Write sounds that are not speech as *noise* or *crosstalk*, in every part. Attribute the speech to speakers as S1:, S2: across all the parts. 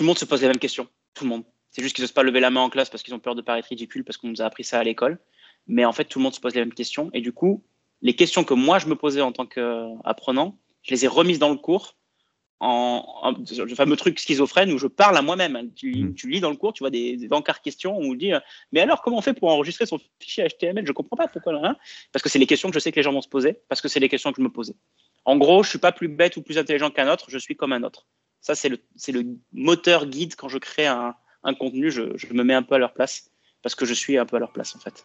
S1: tout le monde se pose les mêmes questions. Tout le monde. C'est juste qu'ils n'osent pas lever la main en classe parce qu'ils ont peur de paraître ridicule parce qu'on nous a appris ça à l'école. Mais en fait, tout le monde se pose les mêmes questions. Et du coup, les questions que moi, je me posais en tant qu'apprenant, je les ai remises dans le cours en, le fameux truc schizophrène où je parle à moi-même. Tu, hmm. tu, lis dans le cours, tu vois des, des encarts questions où on dit euh, Mais alors, comment on fait pour enregistrer son fichier HTML Je comprends pas pourquoi. Hein parce que c'est les questions que je sais que les gens vont se poser, parce que c'est les questions que je me posais. En gros, je suis pas plus bête ou plus intelligent qu'un autre, je suis comme un autre. Ça, c'est le, moteur guide quand je crée un, contenu, je me mets un peu à leur place, parce que je suis un peu à leur place en fait.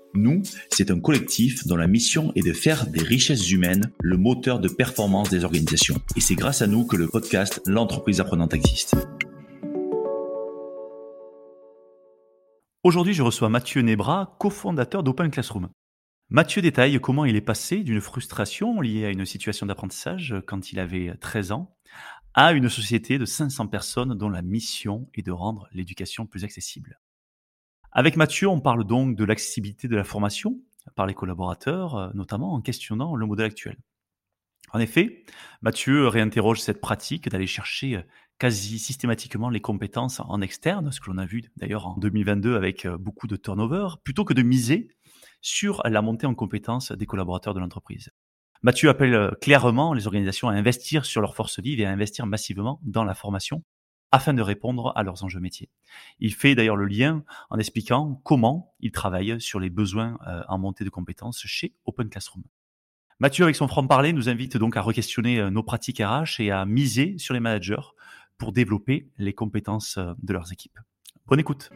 S2: Nous, c'est un collectif dont la mission est de faire des richesses humaines le moteur de performance des organisations. Et c'est grâce à nous que le podcast L'entreprise apprenante existe.
S3: Aujourd'hui, je reçois Mathieu Nebra, cofondateur d'Open Classroom. Mathieu détaille comment il est passé d'une frustration liée à une situation d'apprentissage quand il avait 13 ans à une société de 500 personnes dont la mission est de rendre l'éducation plus accessible. Avec Mathieu, on parle donc de l'accessibilité de la formation par les collaborateurs, euh, notamment en questionnant le modèle actuel. En effet, Mathieu réinterroge cette pratique d'aller chercher euh, quasi systématiquement les compétences en externe, ce que l'on a vu d'ailleurs en 2022 avec euh, beaucoup de turnover, plutôt que de miser sur la montée en compétences des collaborateurs de l'entreprise. Mathieu appelle clairement les organisations à investir sur leurs forces vives et à investir massivement dans la formation afin de répondre à leurs enjeux métiers. Il fait d'ailleurs le lien en expliquant comment il travaille sur les besoins euh, en montée de compétences chez Open Classroom. Mathieu, avec son franc-parler, nous invite donc à re-questionner euh, nos pratiques RH et à miser sur les managers pour développer les compétences euh, de leurs équipes. Bonne écoute.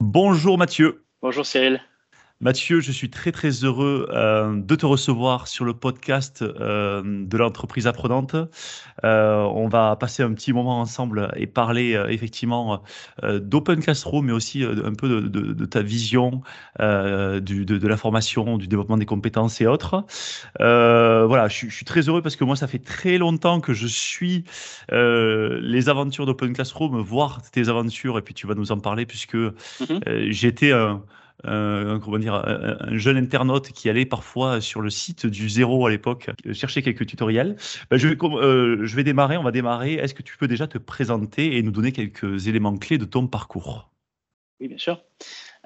S3: Bonjour Mathieu.
S1: Bonjour Cyril.
S3: Mathieu, je suis très très heureux euh, de te recevoir sur le podcast euh, de l'entreprise apprenante. Euh, on va passer un petit moment ensemble et parler effectivement d'Open Classroom, mais aussi un peu de, ta vision du, de, la formation, du développement des compétences et autres. voilà, je, suis très heureux parce que moi, ça fait très longtemps que je suis les aventures d'Open Classroom, voir tes aventures, et puis tu vas nous en parler puisque mm-hmm. j'étais un euh, un, jeune internaute qui allait parfois sur le site du zéro à l'époque euh, chercher quelques tutoriels. Ben, je, vais, euh, je vais démarrer, on va démarrer. Est-ce que tu peux déjà te présenter et nous donner quelques éléments clés de ton parcours?
S1: Oui, bien sûr.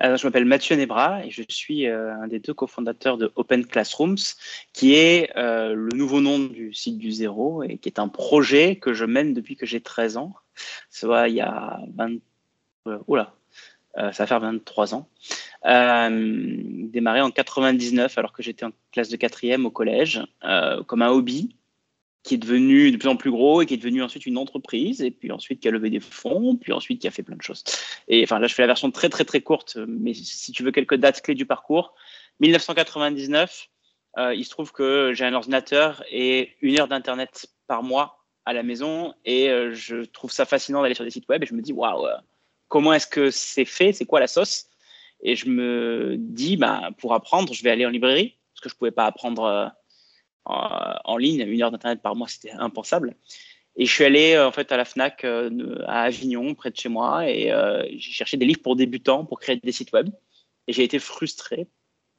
S1: je m'appelle Mathieu Nebra et je suis un des deux cofondateurs de Open Classrooms, qui est le nouveau nom du site du zéro et qui est un projet que je mène depuis que j'ai 13 ans, soit il y a 20... oula, ça va faire 23 ans. Euh, démarré en 99 alors que j'étais en classe de quatrième au collège, euh, comme un hobby qui est devenu de plus en plus gros et qui est devenu ensuite une entreprise et puis ensuite qui a levé des fonds, puis ensuite qui a fait plein de choses. Et enfin là, je fais la version très très très courte, mais si tu veux quelques dates clés du parcours, 1999, euh, il se trouve que j'ai un ordinateur et une heure d'internet par mois à la maison et euh, je trouve ça fascinant d'aller sur des sites web et je me dis waouh, comment est-ce que c'est fait, c'est quoi la sauce et je me dis, bah, pour apprendre, je vais aller en librairie, parce que je ne pouvais pas apprendre euh, en, ligne. Une heure d'Internet par mois, c'était impensable. Et je suis allé euh, en fait à la Fnac euh, à Avignon, près de chez moi, et j'ai cherché des livres pour débutants pour créer des sites web. Et j'ai été frustré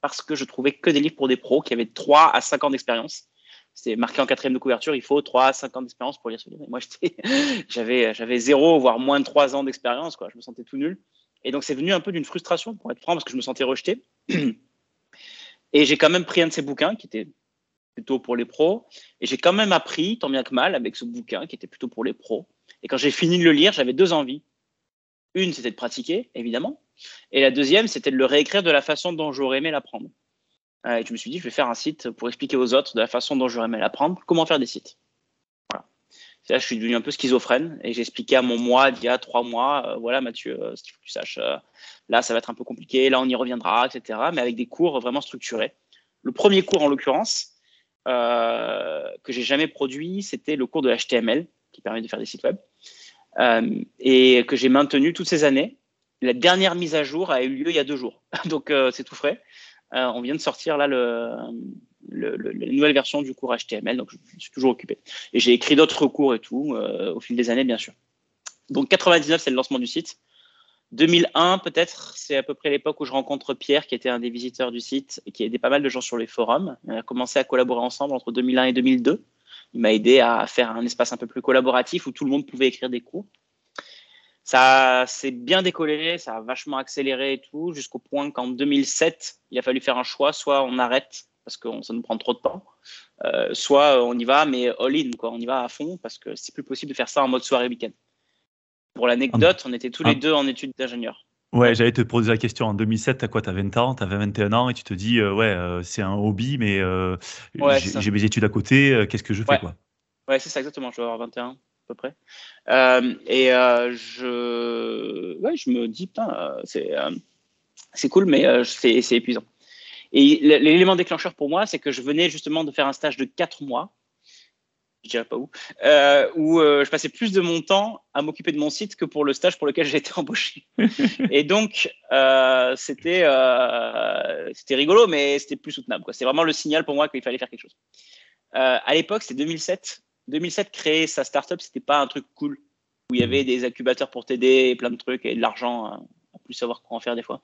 S1: parce que je trouvais que des livres pour des pros qui avaient 3 à 5 ans d'expérience. C'était marqué en quatrième de couverture, il faut 3 à 5 ans d'expérience pour lire ce livre. Et moi, *laughs* j'avais, 0, voire moins de 3 ans d'expérience. Je me sentais tout nul. Et donc, c'est venu un peu d'une frustration, pour être franc, parce que je me sentais rejeté. *clears throat* Et j'ai quand même pris un de ces bouquins qui était plutôt pour les pros. Et j'ai quand même appris, tant bien que mal, avec ce bouquin qui était plutôt pour les pros. Et quand j'ai fini de le lire, j'avais deux envies. Une, c'était de pratiquer, évidemment. Et la deuxième, c'était de le réécrire de la façon dont j'aurais aimé l'apprendre. Et je me suis dit, je vais faire un site pour expliquer aux autres de la façon dont j'aurais aimé l'apprendre, comment faire des sites. Là, je suis devenu un peu schizophrène et j'ai expliqué à mon moi d'il y a trois mois, euh, voilà Mathieu, euh, ce qu'il faut que tu saches, euh, là ça va être un peu compliqué, là on y reviendra, etc. Mais avec des cours vraiment structurés. Le premier cours en l'occurrence, euh, que j'ai jamais produit, c'était le cours de HTML qui permet de faire des sites web euh, et que j'ai maintenu toutes ces années. La dernière mise à jour a eu lieu il y a deux jours, *laughs* donc euh, c'est tout frais. On vient de sortir là le, la nouvelle version du cours HTML, donc je, suis toujours occupé. Et j'ai écrit d'autres cours et tout au fil des années, bien sûr. Donc 99, c'est le lancement du site. 2001, peut-être, c'est à peu près l'époque où je rencontre Pierre, qui était un des visiteurs du site et qui aidait pas mal de gens sur les forums. On a commencé à collaborer ensemble entre 2001 et 2002. Il m'a aidé à faire un espace un peu plus collaboratif où tout le monde pouvait écrire des cours. Ça s'est bien décollé, ça a vachement accéléré et tout, jusqu'au point qu'en 2007, il a fallu faire un choix. Soit on arrête parce que ça nous prend trop de temps, euh, soit on y va, mais all-in, quoi. On y va à fond parce que c'est plus possible de faire ça en mode soirée week-end. Pour l'anecdote, on était tous les deux en études d'ingénieur.
S3: Ouais, j'allais te poser la question. En 2007, t'as quoi? T'as 20 ans, t'avais 21 ans? Et tu te dis, euh, ouais, euh, c'est un hobby, mais euh, j'ai mes études à côté, qu'est-ce que je fais quoi?
S1: Ouais, c'est ça exactement. Je vais avoir 21 à peu près. et je, ouais, je me dis, putain, c'est c'est cool, mais c'est épuisant. Et l'élément déclencheur pour moi, c'est que je venais justement de faire un stage de 4 mois je dirais pas où, euh, où euh, je passais plus de mon temps à m'occuper de mon site que pour le stage pour lequel j'ai été *laughs* embauché. et donc, euh, c'était c'était rigolo, mais c'était plus soutenable. C'était vraiment le signal pour moi qu'il fallait faire quelque chose. à l'époque, c'était 2007. 2007, créer sa startup, c'était pas un truc cool où il y avait des incubateurs pour t'aider, plein de trucs et de l'argent à plus savoir quoi en faire des fois.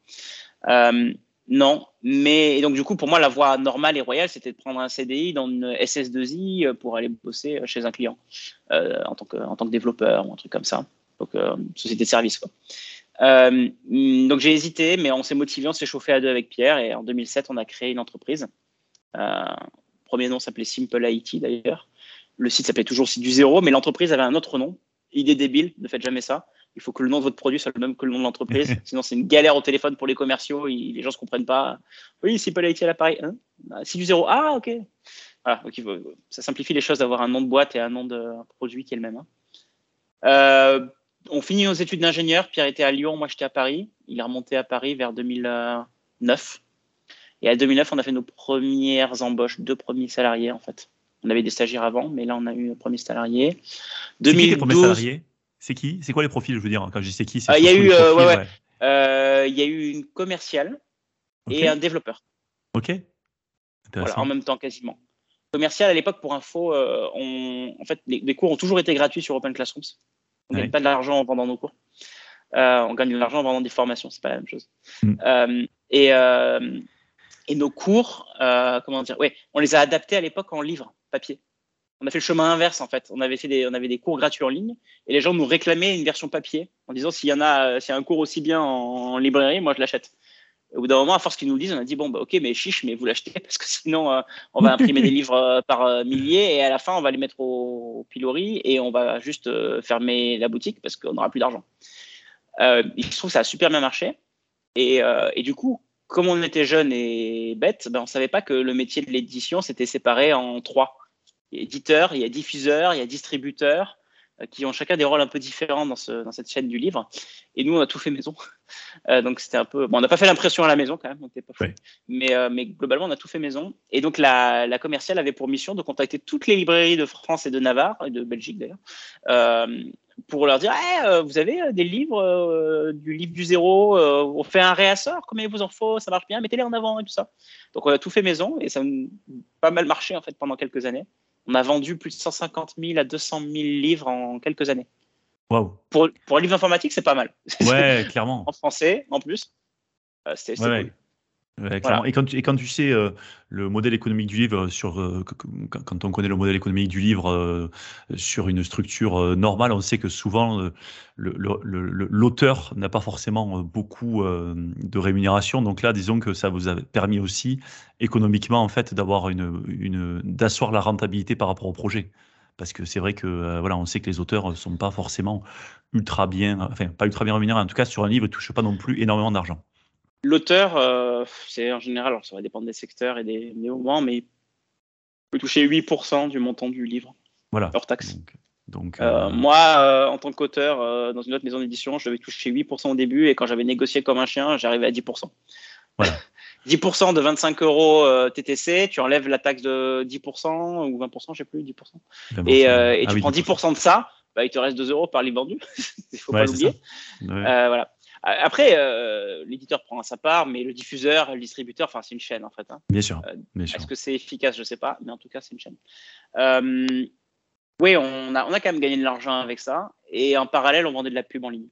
S1: Non, mais donc du coup, pour moi, la voie normale et royale, c'était de prendre un CDI dans une SS2I euh, pour aller bosser euh, chez un client euh, en, tant que, en tant que développeur ou un truc comme ça. Donc, société de service. Quoi. donc j'ai hésité, mais on s'est motivé, on s'est chauffé à deux avec Pierre et en 2007, on a créé une entreprise. premier nom s'appelait Simple IT d'ailleurs. Le site s'appelait toujours Site du Zéro, mais l'entreprise avait un autre nom. Idée débile, ne faites jamais ça il faut que le nom de votre produit soit le même que le nom de l'entreprise. *laughs* Sinon, c'est une galère au téléphone pour les commerciaux. les gens ne se comprennent pas. Oui, c'est pas l'IT à l'appareil. Hein si du zéro. Ah, ok. Voilà, ça simplifie les choses d'avoir un nom de boîte et un nom de produit qui est le même. Hein. Euh, on finit nos études d'ingénieur. Pierre était à Lyon, moi j'étais à Paris. Il est remonté à Paris vers 2009. Et à 2009, on a fait nos premières embauches, deux premiers salariés en fait. On avait des stagiaires avant, mais là on a eu le premier salarié.
S3: 2012. C'est qui? C'est quoi les profils? Je veux dire, quand je dis c'est qui
S1: euh, Il y a eu, euh, ouais, euh, il y a eu une commerciale et un développeur.
S3: Ok.
S1: Voilà, en même temps quasiment. Commercial à l'époque, pour info, on, en fait, les, cours ont toujours été gratuits sur Open Classrooms. On ne gagne pas de l'argent en vendant nos cours. on gagne de l'argent en vendant des formations, c'est pas la même chose. Hmm. et, et nos cours, comment dire, ouais, on les a adaptés à l'époque en livre papier on a fait le chemin inverse en fait. On avait fait des, on avait des cours gratuits en ligne et les gens nous réclamaient une version papier en disant s'il y en a, s'il y a un cours aussi bien en, librairie, moi je l'achète. Au bout d'un moment, à force qu'ils nous le disent, on a dit bon bah ok, mais chiche, mais vous l'achetez parce que sinon euh, on va imprimer *laughs* des livres euh, par euh, milliers et à la fin on va les mettre au, pilori et on va juste fermer la boutique parce qu'on n'aura plus d'argent. il se trouve que ça a super bien marché et, et du coup, comme on était jeunes et bêtes, ben, on savait pas que le métier de l'édition s'était séparé en trois y a éditeur, il y a diffuseur, il y a distributeur, euh, qui ont chacun des rôles un peu différents dans, ce, dans cette chaîne du livre. Et nous, on a tout fait maison. *laughs* Euh, donc c'était un peu. Bon, on n'a pas fait l'impression à la maison quand même, on pas mais, euh, mais globalement, on a tout fait maison. Et donc la, la, commerciale avait pour mission de contacter toutes les librairies de France et de Navarre, et de Belgique d'ailleurs, pour leur dire eh, vous avez des livres, du livre du zéro, on fait un réassort, combien il vous en faut, ça marche bien, mettez-les en avant et tout ça. Donc on a tout fait maison et ça a pas mal marché en fait pendant quelques années on a vendu plus de 150 000 à 200 000 livres en quelques années.
S3: Wow.
S1: Pour, pour un livre informatique, c'est pas mal.
S3: Ouais, clairement. *laughs*
S1: en français, en plus.
S3: Euh, c'est cool. Et, quand tu, et quand tu sais euh, le modèle économique du livre, sur, euh, quand on connaît le modèle économique du livre euh, sur une structure normale, on sait que souvent l'auteur n'a pas forcément beaucoup de rémunération. Donc là, disons que ça vous a permis aussi économiquement en fait d'avoir une, une d'asseoir la rentabilité par rapport au projet. Parce que c'est vrai que voilà, on sait que les auteurs ne sont pas forcément ultra bien, enfin pas ultra bien rémunérés. En tout cas, sur un livre, ils ne touchent pas non plus énormément d'argent.
S1: L'auteur, euh, c'est en général, alors ça va dépendre des secteurs et des, moments, mais il peut toucher 8% du montant du livre,
S3: voilà.
S1: hors taxe.
S3: Donc,
S1: euh, euh, moi, en tant qu'auteur, dans une autre maison d'édition, je devais toucher 8% au début, et quand j'avais négocié comme un chien, j'arrivais à 10%.
S3: Voilà. *laughs*
S1: 10% de 25 euros euh, TTC, tu enlèves la taxe de 10% ou 20%, je sais plus, 10%. Et, euh, et ah tu prends 10%, de ça, bah, il te reste 2 euros par livre vendu. *laughs* il faut pas l'oublier. Euh, voilà. Après, l'éditeur prend sa part, mais le diffuseur, le distributeur, enfin, c'est une chaîne en fait. Hein.
S3: Bien sûr.
S1: Est-ce que c'est efficace? Je ne sais pas, mais en tout cas, c'est une chaîne. oui, on a, on a quand même gagné de l'argent avec ça. Et en parallèle, on vendait de la pub en ligne.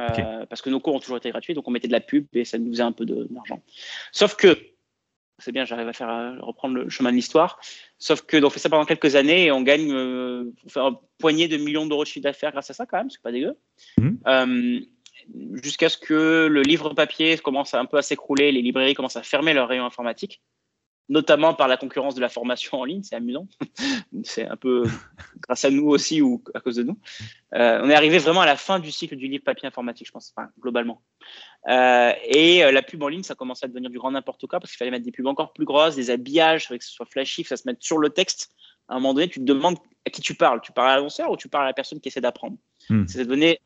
S1: Euh, parce que nos cours ont toujours été gratuits, donc on mettait de la pub et ça nous faisait un peu d'argent. Sauf que, c'est bien, j'arrive à faire euh, reprendre le chemin de l'histoire. Sauf que donc, on fait ça pendant quelques années et on gagne, euh, on fait un poignet de millions d'euros de chiffre d'affaires grâce à ça quand même, c'est pas dégueu. Mmh. Jusqu'à ce que le livre papier commence un peu à s'écrouler, les librairies commencent à fermer leurs rayons informatiques notamment par la concurrence de la formation en ligne, c'est amusant. *laughs* c'est un peu grâce à nous aussi ou à cause de nous. Euh, on est arrivé vraiment à la fin du cycle du livre papier informatique, je pense, globalement. Euh, et euh, la pub en ligne, ça commençait à devenir du grand n'importe quoi parce qu'il fallait mettre des pubs encore plus grosses, des habillages, que ce soit flashy, que ça se mette sur le texte. À un moment donné, tu te demandes à qui tu parles. Tu parles à l'annonceur ou tu parles à la personne qui essaie d'apprendre hmm.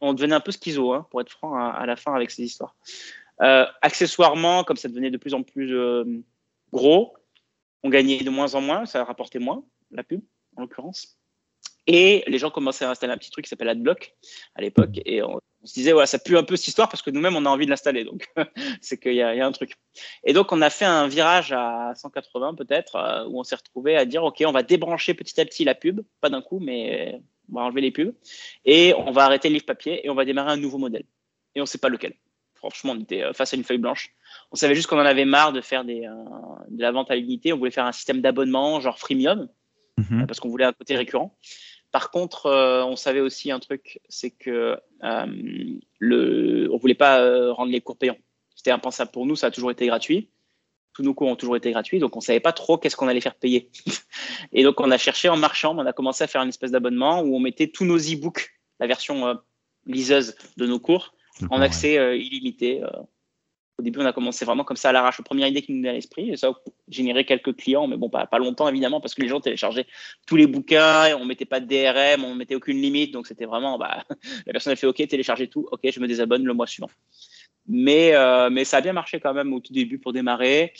S1: On devenait un peu schizo, hein, pour être franc, à, la fin avec ces histoires. accessoirement, comme ça devenait de plus en plus gros, on gagnait de moins en moins, ça rapportait moins, la pub en l'occurrence. Et les gens commençaient à installer un petit truc qui s'appelle AdBlock à l'époque. Et on, se disait, voilà, ça pue un peu cette histoire parce que nous-mêmes, on a envie de l'installer. Donc, *laughs* c'est qu'il y, a un truc. Et donc, on a fait un virage à 180 peut-être, euh, où on s'est retrouvé à dire, OK, on va débrancher petit à petit la pub, pas d'un coup, mais on va enlever les pubs. Et on va arrêter le livre papier et on va démarrer un nouveau modèle. Et on ne sait pas lequel. Franchement, on était euh, face à une feuille blanche. On savait juste qu'on en avait marre de faire des, euh, de la vente à l'unité. On voulait faire un système d'abonnement, genre freemium, mhm. parce qu'on voulait un côté récurrent. Par contre, on savait aussi un truc, c'est que euh, le, on voulait pas rendre les cours payants. C'était impensable pour nous, ça a toujours été gratuit. Tous nos cours ont toujours été gratuits, donc on savait pas trop qu'est-ce qu'on allait faire payer. *laughs* Et donc on a cherché en marchand, on a commencé à faire une espèce d'abonnement où on mettait tous nos e-books, la version liseuse de nos cours, en accès euh, illimité. Euh. Au début, on a commencé vraiment comme ça à l'arrache. La première idée qui nous venait à l'esprit, et ça générait quelques clients, mais bon, pas, longtemps évidemment, parce que les gens téléchargeaient tous les bouquins, on mettait pas de DRM, on mettait aucune limite, donc c'était vraiment, bah, *laughs* la personne a fait OK, télécharger tout, OK, je me désabonne le mois suivant. Mais, euh, ça a bien marché quand même au tout début pour démarrer.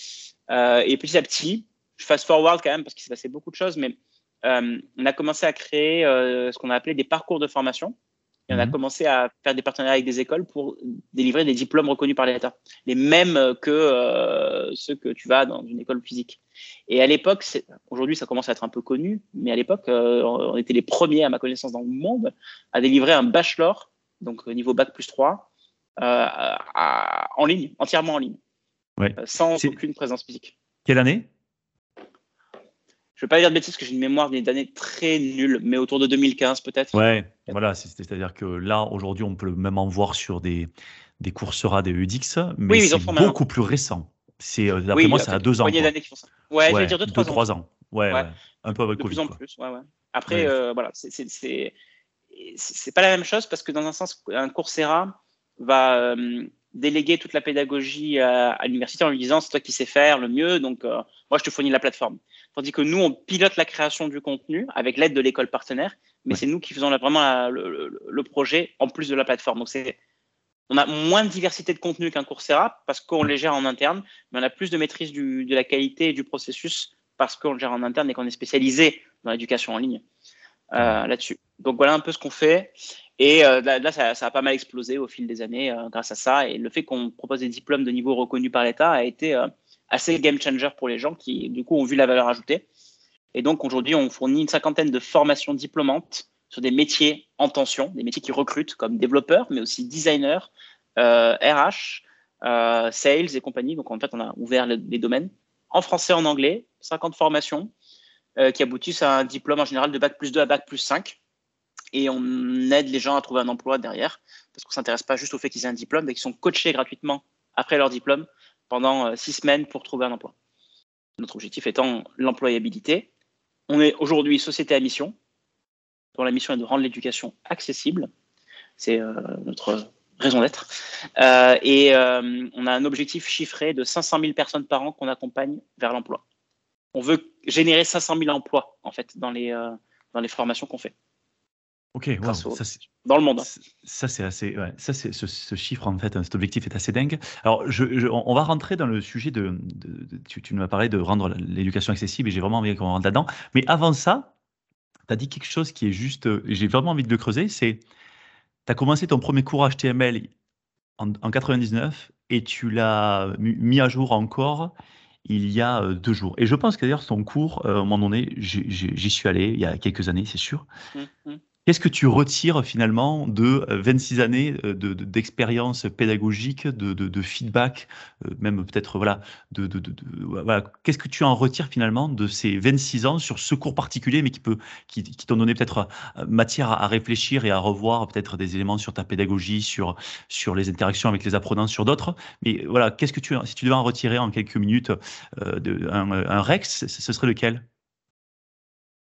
S1: et petit à petit, je fast forward quand même parce qu'il s'est passé beaucoup de choses, mais on a commencé à créer ce qu'on a appelé des parcours de formation. Et on a mhm. commencé à faire des partenariats avec des écoles pour délivrer des diplômes reconnus par l'État, les mêmes que euh, ceux que tu vas dans une école physique. Et à l'époque, aujourd'hui ça commence à être un peu connu, mais à l'époque, euh, on était les premiers, à ma connaissance, dans le monde à délivrer un bachelor, donc niveau bac plus 3, euh, en ligne, entièrement en ligne, ouais. sans aucune présence physique.
S3: Quelle année?
S1: Je ne vais pas dire de bêtises parce que j'ai une mémoire d'une année très nulle, mais autour de 2015 peut-être.
S3: Ouais, voilà, c'est-à-dire que là, aujourd'hui, on peut même en voir sur des, des Coursera, des UDX, mais c'est beaucoup plus récent. C'est, euh, d'après moi, ça a deux ans.
S1: d'années qui font ça. Ouais, je vais dire deux, trois,
S3: deux, trois ans. Ouais, ouais, un peu avec
S1: de
S3: Covid.
S1: plus en plus, ouais, ouais. Après, euh, voilà, c'est, c'est, c'est pas la même chose parce que dans un sens, un Coursera va euh, déléguer toute la pédagogie à, l'université en lui disant c'est toi qui sais faire le mieux, donc moi je te fournis la plateforme. Tandis que nous, on pilote la création du contenu avec l'aide de l'école partenaire, mais c'est nous qui faisons vraiment le, projet en plus de la plateforme. Donc, c'est, on a moins de diversité de contenu qu'un Coursera parce qu'on les gère en interne, mais on a plus de maîtrise de la qualité et du processus parce qu'on le gère en interne et qu'on est spécialisé dans l'éducation en ligne euh, là-dessus. Donc, voilà un peu ce qu'on fait. Et euh, là, ça, a pas mal explosé au fil des années euh, grâce à ça. Et le fait qu'on propose des diplômes de niveau reconnu par l'État a été assez game changer pour les gens qui, du coup, ont vu la valeur ajoutée. Et donc, aujourd'hui, on fournit une cinquantaine de formations diplômantes sur des métiers en tension, des métiers qui recrutent comme développeurs, mais aussi designers, euh, RH, euh, sales et compagnie. Donc, en fait, on a ouvert les, domaines en français, en anglais, 50 formations euh, qui aboutissent à un diplôme en général de bac plus 2 à bac plus 5. Et on aide les gens à trouver un emploi derrière, parce qu'on ne s'intéresse pas juste au fait qu'ils aient un diplôme, mais qu'ils sont coachés gratuitement après leur diplôme pendant euh, six semaines pour trouver un emploi. Notre objectif étant l'employabilité. On est aujourd'hui société à mission, dont la mission est de rendre l'éducation accessible. C'est euh, notre raison d'être. Euh, et on a un objectif chiffré de 500 000 personnes par an qu'on accompagne vers l'emploi. On veut générer 500 000 emplois, en fait, dans les, dans les formations qu'on fait.
S3: Ok,
S1: dans le monde.
S3: Ça, c'est assez. ça, c'est ce, chiffre, en fait, cet objectif est assez dingue. Alors, je, on va rentrer dans le sujet de. tu, tu, nous as parlé de rendre l'éducation accessible et j'ai vraiment envie qu'on rentre là-dedans. Mais avant ça, tu as dit quelque chose qui est juste. J'ai vraiment envie de le creuser. C'est. Tu as commencé ton premier cours HTML en, en 99 et tu l'as mis à jour encore il y a deux jours. Et je pense que d'ailleurs, son cours, à un moment donné, j'y suis allé il y a quelques années, c'est sûr. Mmh, mmh. Qu'est-ce que tu retires finalement de 26 années d'expérience pédagogique, de, feedback, même peut-être voilà, de, voilà. qu'est-ce que tu en retires finalement de ces 26 ans sur ce cours particulier, mais qui peut, qui, t'ont donné peut-être matière à, réfléchir et à revoir peut-être des éléments sur ta pédagogie, sur sur les interactions avec les apprenants, sur d'autres? Mais voilà, qu'est-ce que tu, si tu devais en retirer en quelques minutes un, un Rex, ce serait lequel?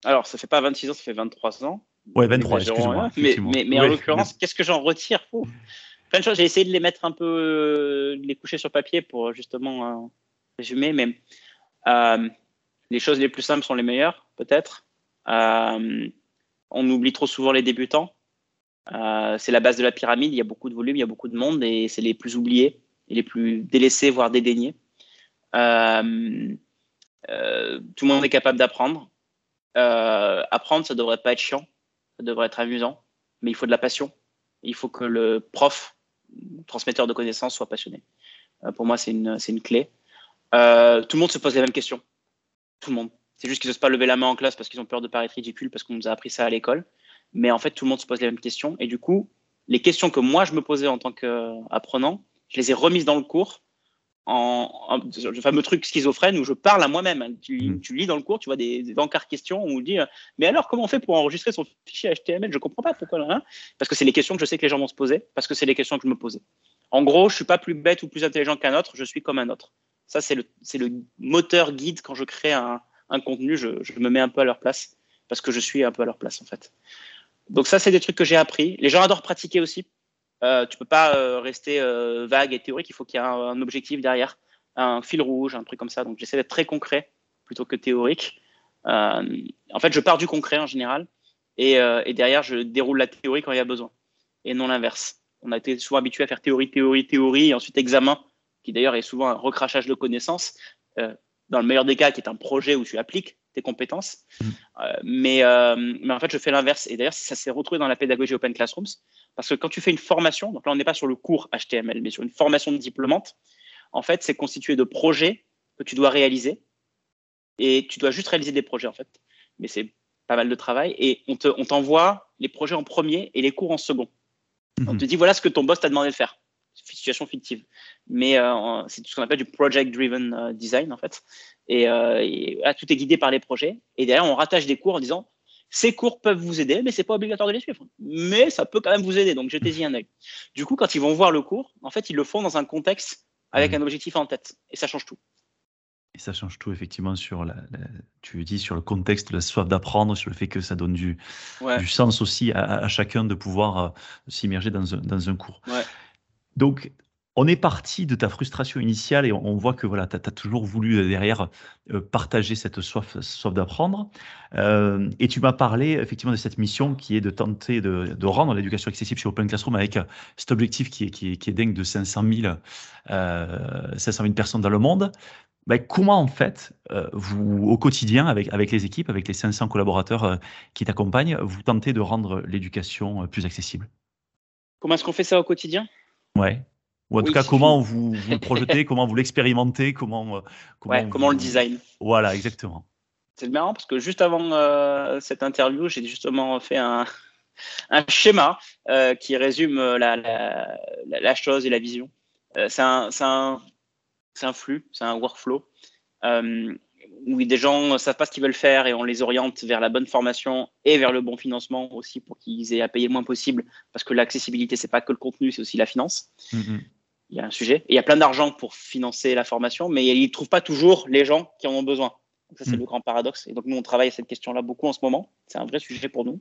S1: Alors, ça fait pas 26 ans, ça fait 23 ans.
S3: Ouais, 23, excuse-moi.
S1: Mais, mais, en l'occurrence, qu'est-ce que j'en retire Plein de choses. J'ai essayé de les mettre un peu, euh, de les coucher sur papier pour justement euh, résumer, mais euh, les choses les plus simples sont les meilleures, peut-être. on oublie trop souvent les débutants. c'est la base de la pyramide. Il y a beaucoup de volume, il y a beaucoup de monde et c'est les plus oubliés et les plus délaissés, voire dédaignés. tout le monde est capable d'apprendre. apprendre, ça devrait pas être chiant devrait être amusant, mais il faut de la passion. Il faut que le prof, transmetteur de connaissances, soit passionné. Euh, pour moi, c'est une, clé. Euh, tout le monde se pose les mêmes questions. Tout le monde. C'est juste qu'ils n'osent pas lever la main en classe parce qu'ils ont peur de paraître ridicule parce qu'on nous a appris ça à l'école. Mais en fait, tout le monde se pose les mêmes questions. Et du coup, les questions que moi, je me posais en tant qu'apprenant, je les ai remises dans le cours en, le fameux truc schizophrène où je parle à moi-même. Tu, mm. tu, lis dans le cours, tu vois des, des encarts questions où on dit euh, Mais alors, comment on fait pour enregistrer son fichier HTML Je comprends pas pourquoi. Hein parce que c'est les questions que je sais que les gens vont se poser, parce que c'est les questions que je me posais. En gros, je suis pas plus bête ou plus intelligent qu'un autre, je suis comme un autre. Ça, c'est le, le moteur guide quand je crée un, un contenu, je, je, me mets un peu à leur place, parce que je suis un peu à leur place en fait. Donc ça, c'est des trucs que j'ai appris. Les gens adorent pratiquer aussi. Euh, tu peux pas euh, rester euh, vague et théorique. Il faut qu'il y ait un, objectif derrière, un fil rouge, un truc comme ça. Donc j'essaie d'être très concret plutôt que théorique. en fait, je pars du concret en général et, et, derrière je déroule la théorie quand il y a besoin et non l'inverse. On a été souvent habitué à faire théorie, théorie, théorie et ensuite examen, qui d'ailleurs est souvent un recrachage de connaissances. dans le meilleur des cas, qui est un projet où tu appliques tes compétences. Mmh. mais, mais en fait, je fais l'inverse. Et d'ailleurs, ça s'est retrouvé dans la pédagogie Open Classrooms. Parce que quand tu fais une formation, donc là on n'est pas sur le cours HTML, mais sur une formation de diplômante, en fait c'est constitué de projets que tu dois réaliser. Et tu dois juste réaliser des projets en fait. Mais c'est pas mal de travail. Et on t'envoie les projets en premier et les cours en second. On mhm. te dit voilà ce que ton boss t'a demandé de faire. Situation fictive. Mais euh, c'est ce qu'on appelle du project driven euh, design en fait. Et, euh, tout est guidé par les projets. Et derrière on rattache des cours en disant ces cours peuvent vous aider, mais c'est pas obligatoire de les suivre. Mais ça peut quand même vous aider, donc jetez-y un œil. Du coup, quand ils vont voir le cours, en fait, ils le font dans un contexte avec mmh. un objectif en tête, et ça change tout.
S3: Et ça change tout, effectivement, sur la, tu dis sur le contexte, la soif d'apprendre, sur le fait que ça donne du, du sens aussi à, chacun de pouvoir euh, s'immerger dans un, dans un cours.
S1: Ouais.
S3: Donc, on est parti de ta frustration initiale et on, voit que voilà, tu as, toujours voulu euh, derrière euh, partager cette soif, soif d'apprendre. Euh, et tu m'as parlé effectivement de cette mission qui est de tenter de, rendre l'éducation accessible sur Open Classroom avec cet objectif qui est, qui est, dingue de 500 000, 500 000 personnes dans le monde. Ben, comment en fait, vous, au quotidien, avec, avec les équipes, avec les 500 collaborateurs qui t'accompagnent, vous tentez de rendre l'éducation plus accessible?
S1: Comment est-ce qu'on fait ça au quotidien?
S3: Ouais. Ou en tout cas, comment *laughs* vous, vous le projetez, comment vous l'expérimentez, comment,
S1: euh, comment, comment le design.
S3: Voilà, exactement.
S1: C'est marrant parce que juste avant euh, cette interview, j'ai justement fait un, un schéma euh, qui résume la, la, la, chose et la vision. c'est un, un, un, flux, c'est un workflow où des gens ne savent pas ce qu'ils veulent faire et on les oriente vers la bonne formation et vers le bon financement aussi pour qu'ils aient à payer le moins possible parce que l'accessibilité, c'est pas que le contenu, c'est aussi la finance. Mm-hmm il y a un sujet. Et il y a plein d'argent pour financer la formation, mais ils ne trouvent pas toujours les gens qui en ont besoin. ça, c'est hmm. le grand paradoxe. Et donc, nous, on travaille à cette question-là beaucoup en ce moment. C'est un vrai sujet pour nous.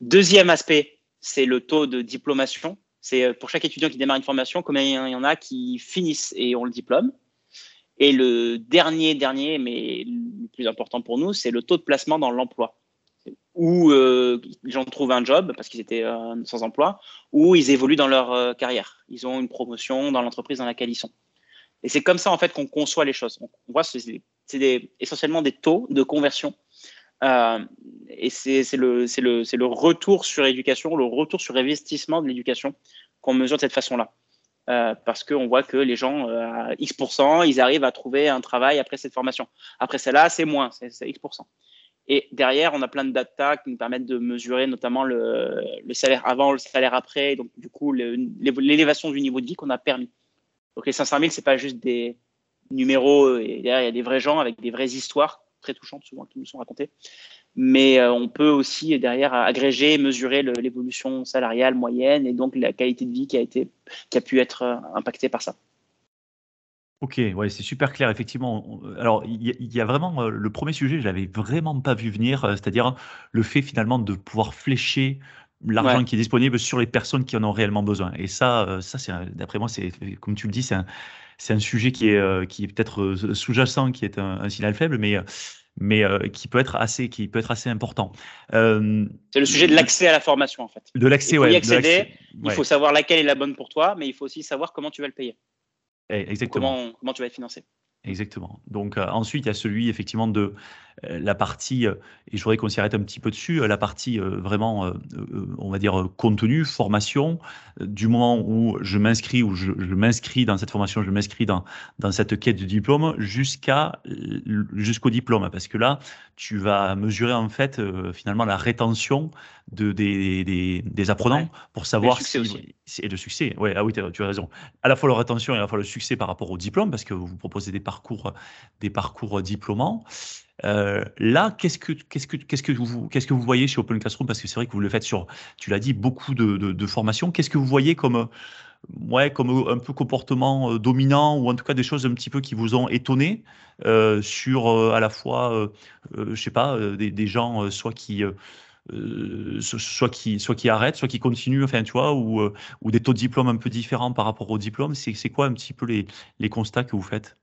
S1: Deuxième aspect, c'est le taux de diplomation. C'est euh, pour chaque étudiant qui démarre une formation, combien il y en a qui finissent et ont le diplôme. Et le dernier, dernier, mais le plus important pour nous, c'est le taux de placement dans l'emploi. Ou les gens trouvent un job parce qu'ils étaient sans emploi, ou ils évoluent dans leur carrière. Ils ont une promotion dans l'entreprise dans laquelle ils sont. Et c'est comme ça en fait qu'on conçoit les choses. On voit c'est essentiellement des taux de conversion. et c'est le, le, le retour sur éducation, le retour sur investissement de l'éducation qu'on mesure de cette façon-là. Euh, parce qu'on voit que les gens, euh, à X%, ils arrivent à trouver un travail après cette formation. Après celle-là, c'est moins, c'est X%. Et derrière, on a plein de data qui nous permettent de mesurer notamment le, salaire avant, le salaire après, donc du coup l'élévation du niveau de vie qu'on a permis. Donc les 500 000, c'est pas juste des numéros, et derrière il y a des vrais gens avec des vraies histoires très touchantes souvent qui nous sont racontées mais euh, on peut aussi derrière agréger, mesurer l'évolution salariale moyenne et donc la qualité de vie qui a, été, qui a pu être euh, impactée par ça.
S3: Ok, ouais, c'est super clair, effectivement. Alors, il y, a vraiment euh, le premier sujet, je l'avais vraiment pas vu venir, c'est-à-dire le fait finalement de pouvoir flécher l'argent qui est disponible sur les personnes qui en ont réellement besoin. Et ça, ça c'est d'après moi, c'est comme tu le dis, c'est un, un, sujet qui est, qui est peut-être sous-jacent, qui est un, un, signal faible, mais mais euh, qui peut être assez, qui peut être assez important.
S1: Euh, c'est le sujet de l'accès à la formation en fait.
S3: De l'accès, ouais.
S1: Y accéder, il faut savoir laquelle est la bonne pour toi, mais il faut aussi savoir comment tu vas le payer.
S3: Eh.
S1: Comment, comment tu vas être financé?
S3: Exactement. Donc euh, ensuite, il y a celui effectivement de euh, la partie, euh, et je voudrais qu'on s'y arrête un petit peu dessus, la partie vraiment, on va dire, contenu, formation, du moment où je m'inscris, ou je, m'inscris dans cette formation, je m'inscris dans, dans cette quête de diplôme jusqu'à jusqu'au diplôme. Parce que là, tu vas mesurer en fait finalement la rétention de, des, des, des apprenants pour savoir si. Aussi. Et le succès, ouais, ah oui, tu as raison. À la fois la rétention et à la fois le succès par rapport au diplôme, parce que vous proposez des parcours, des parcours diplômants. Euh, là, qu'est-ce que, vous, voyez chez Open Classroom? Parce que c'est vrai que vous le faites sur, tu l'as dit, beaucoup de, formations. Qu'est-ce que vous voyez comme, ouais, comme un peu comportement euh, dominant ou en tout cas des choses un petit peu qui vous ont étonné euh, sur à la fois, je sais pas, des, gens soit qui soit qui soit qui arrêtent, soit qui continuent, enfin tu vois, ou, des taux de diplôme un peu différents par rapport au diplôme? C'est, quoi un petit peu les constats que vous faites?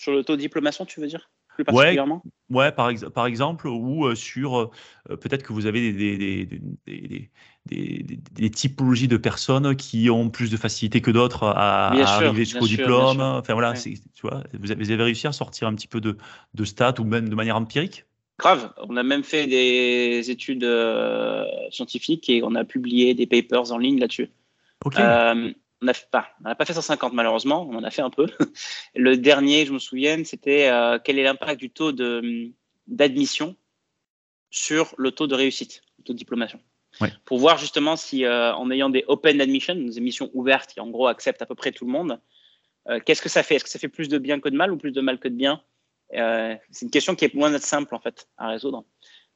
S1: Sur le taux de diplomation, tu veux dire? Particulièrement?
S3: Ouais, par, par exemple, ou euh, sur euh, peut-être que vous avez des, des, des, typologies de personnes qui ont plus de facilité que d'autres à, arriver jusqu'au diplôme. Enfin voilà, tu vois, vous avez, réussi à sortir un petit peu de, de stats ou même de manière empirique?
S1: Grave, on a même fait des études euh, scientifiques et on a publié des papers en ligne là-dessus. Ok on n'a pas, pas fait 150 malheureusement, on en a fait un peu. *laughs* Le dernier, je me souviens, c'était euh, quel est l'impact du taux d'admission sur le taux de réussite, le taux de diplomation? Pour voir justement si, euh, en ayant des open admission, des émissions ouvertes qui en gros acceptent à peu près tout le monde, euh, qu'est-ce que ça fait? Est-ce que ça fait plus de bien que de mal ou plus de mal que de bien? C'est une question qui est moins simple en fait à résoudre.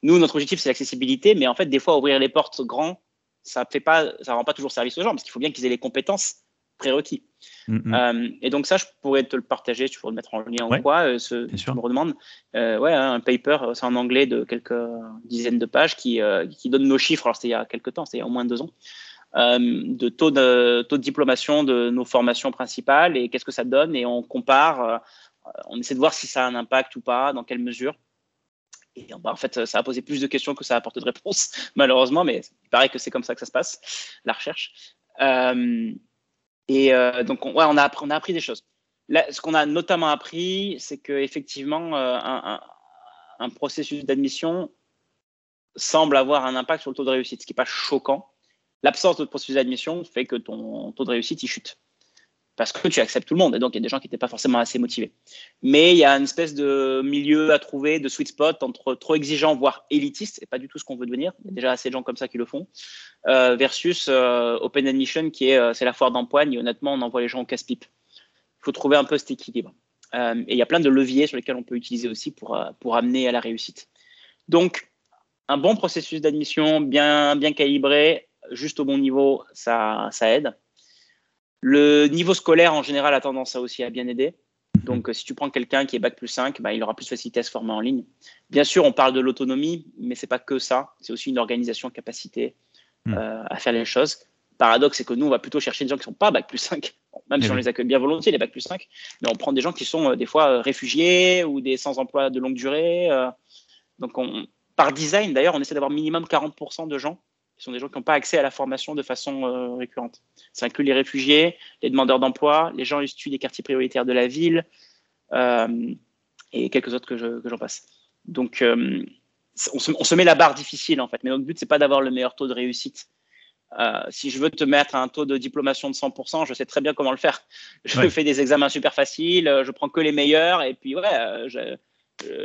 S1: Nous, notre objectif, c'est l'accessibilité, mais en fait, des fois, ouvrir les portes grand ça fait pas, ça rend pas toujours service aux gens parce qu'il faut bien qu'ils aient les compétences prérequis. Mm, mm. Euh, et donc ça, je pourrais te le partager, tu pourrais le mettre en lien ou quoi, euh, ce, tu me redemandes. Euh, ouais, un paper, c'est en anglais de quelques dizaines de pages qui, qui donne nos chiffres, alors c'était il y a quelques temps, c'était il y a au moins deux ans, de taux de, taux de diplomation de nos formations principales et qu'est-ce que ça donne et on compare, on essaie de voir si ça a un impact ou pas, dans quelle mesure. Et bah, en fait, ça a posé plus de questions que ça a apporté de réponses, *laughs* malheureusement, mais il paraît que c'est comme ça que ça se passe, la recherche. Euh, et euh, donc, on, ouais, on, a appris, des choses. Ce qu'on a notamment appris, c'est qu'effectivement, euh, un, un, processus d'admission semble avoir un impact sur le taux de réussite, ce qui n'est pas choquant. L'absence de processus d'admission fait que ton taux de réussite, il chute parce que tu acceptes tout le monde. Et donc, il y a des gens qui n'étaient pas forcément assez motivés. Mais il y a une espèce de milieu à trouver, de sweet spot entre trop exigeant, voire élitiste, c'est pas du tout ce qu'on veut devenir. Il y a déjà assez de gens comme ça qui le font, euh, versus euh, Open Admission, qui est, euh, c'est la foire d'empoigne. Et honnêtement, on envoie les gens au casse-pipe. Il faut trouver un peu cet équilibre. et il y a plein de leviers sur lesquels on peut utiliser aussi pour, pour amener à la réussite. Donc, un bon processus d'admission, bien, bien calibré, juste au bon niveau, ça, ça aide. Le niveau scolaire, en général, a tendance à aussi à bien aider. Donc, si tu prends quelqu'un qui est bac plus 5, bah, il aura plus de facilité à se former en ligne. Bien sûr, on parle de l'autonomie, mais c'est pas que ça. C'est aussi une organisation, capacité mhm. euh, à faire les choses. paradoxe, c'est que nous, on va plutôt chercher des gens qui sont pas bac plus 5, même si on les accueille bien volontiers, les bac plus 5, mais on prend des gens qui sont euh, des fois euh, réfugiés ou des sans emploi de longue durée. donc, on, par design, d'ailleurs, on essaie d'avoir minimum 40% de gens qui sont des gens qui n'ont pas accès à la formation de façon euh, récurrente. Ça inclut les réfugiés, les demandeurs d'emploi, les gens issus des quartiers prioritaires de la ville euh, et quelques autres que, j'en passe. Donc, euh, on se, met la barre difficile en fait, mais notre but c'est pas d'avoir le meilleur taux de réussite. si je veux te mettre un taux de diplomation de 100%, je sais très bien comment le faire. Je fais des examens super faciles, je prends que les meilleurs et puis ouais,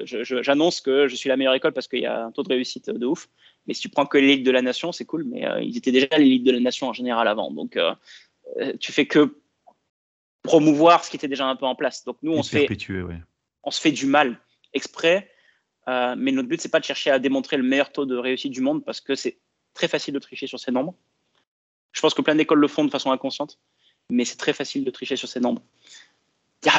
S1: j'annonce que je suis la meilleure école parce qu'il y a un taux de réussite de ouf. Mais si tu prends que l'élite de la nation, c'est cool, mais euh, ils étaient déjà l'élite de la nation en général avant. Donc, euh, euh, tu fais que promouvoir ce qui était déjà un peu en place. Donc, nous, on se, fait, on se fait du mal exprès, mais notre but, c'est pas de chercher à démontrer le meilleur taux de réussite du monde parce que c'est très facile de tricher sur ces nombres. Je pense que plein d'écoles le font de façon inconsciente, mais c'est très facile de tricher sur ces nombres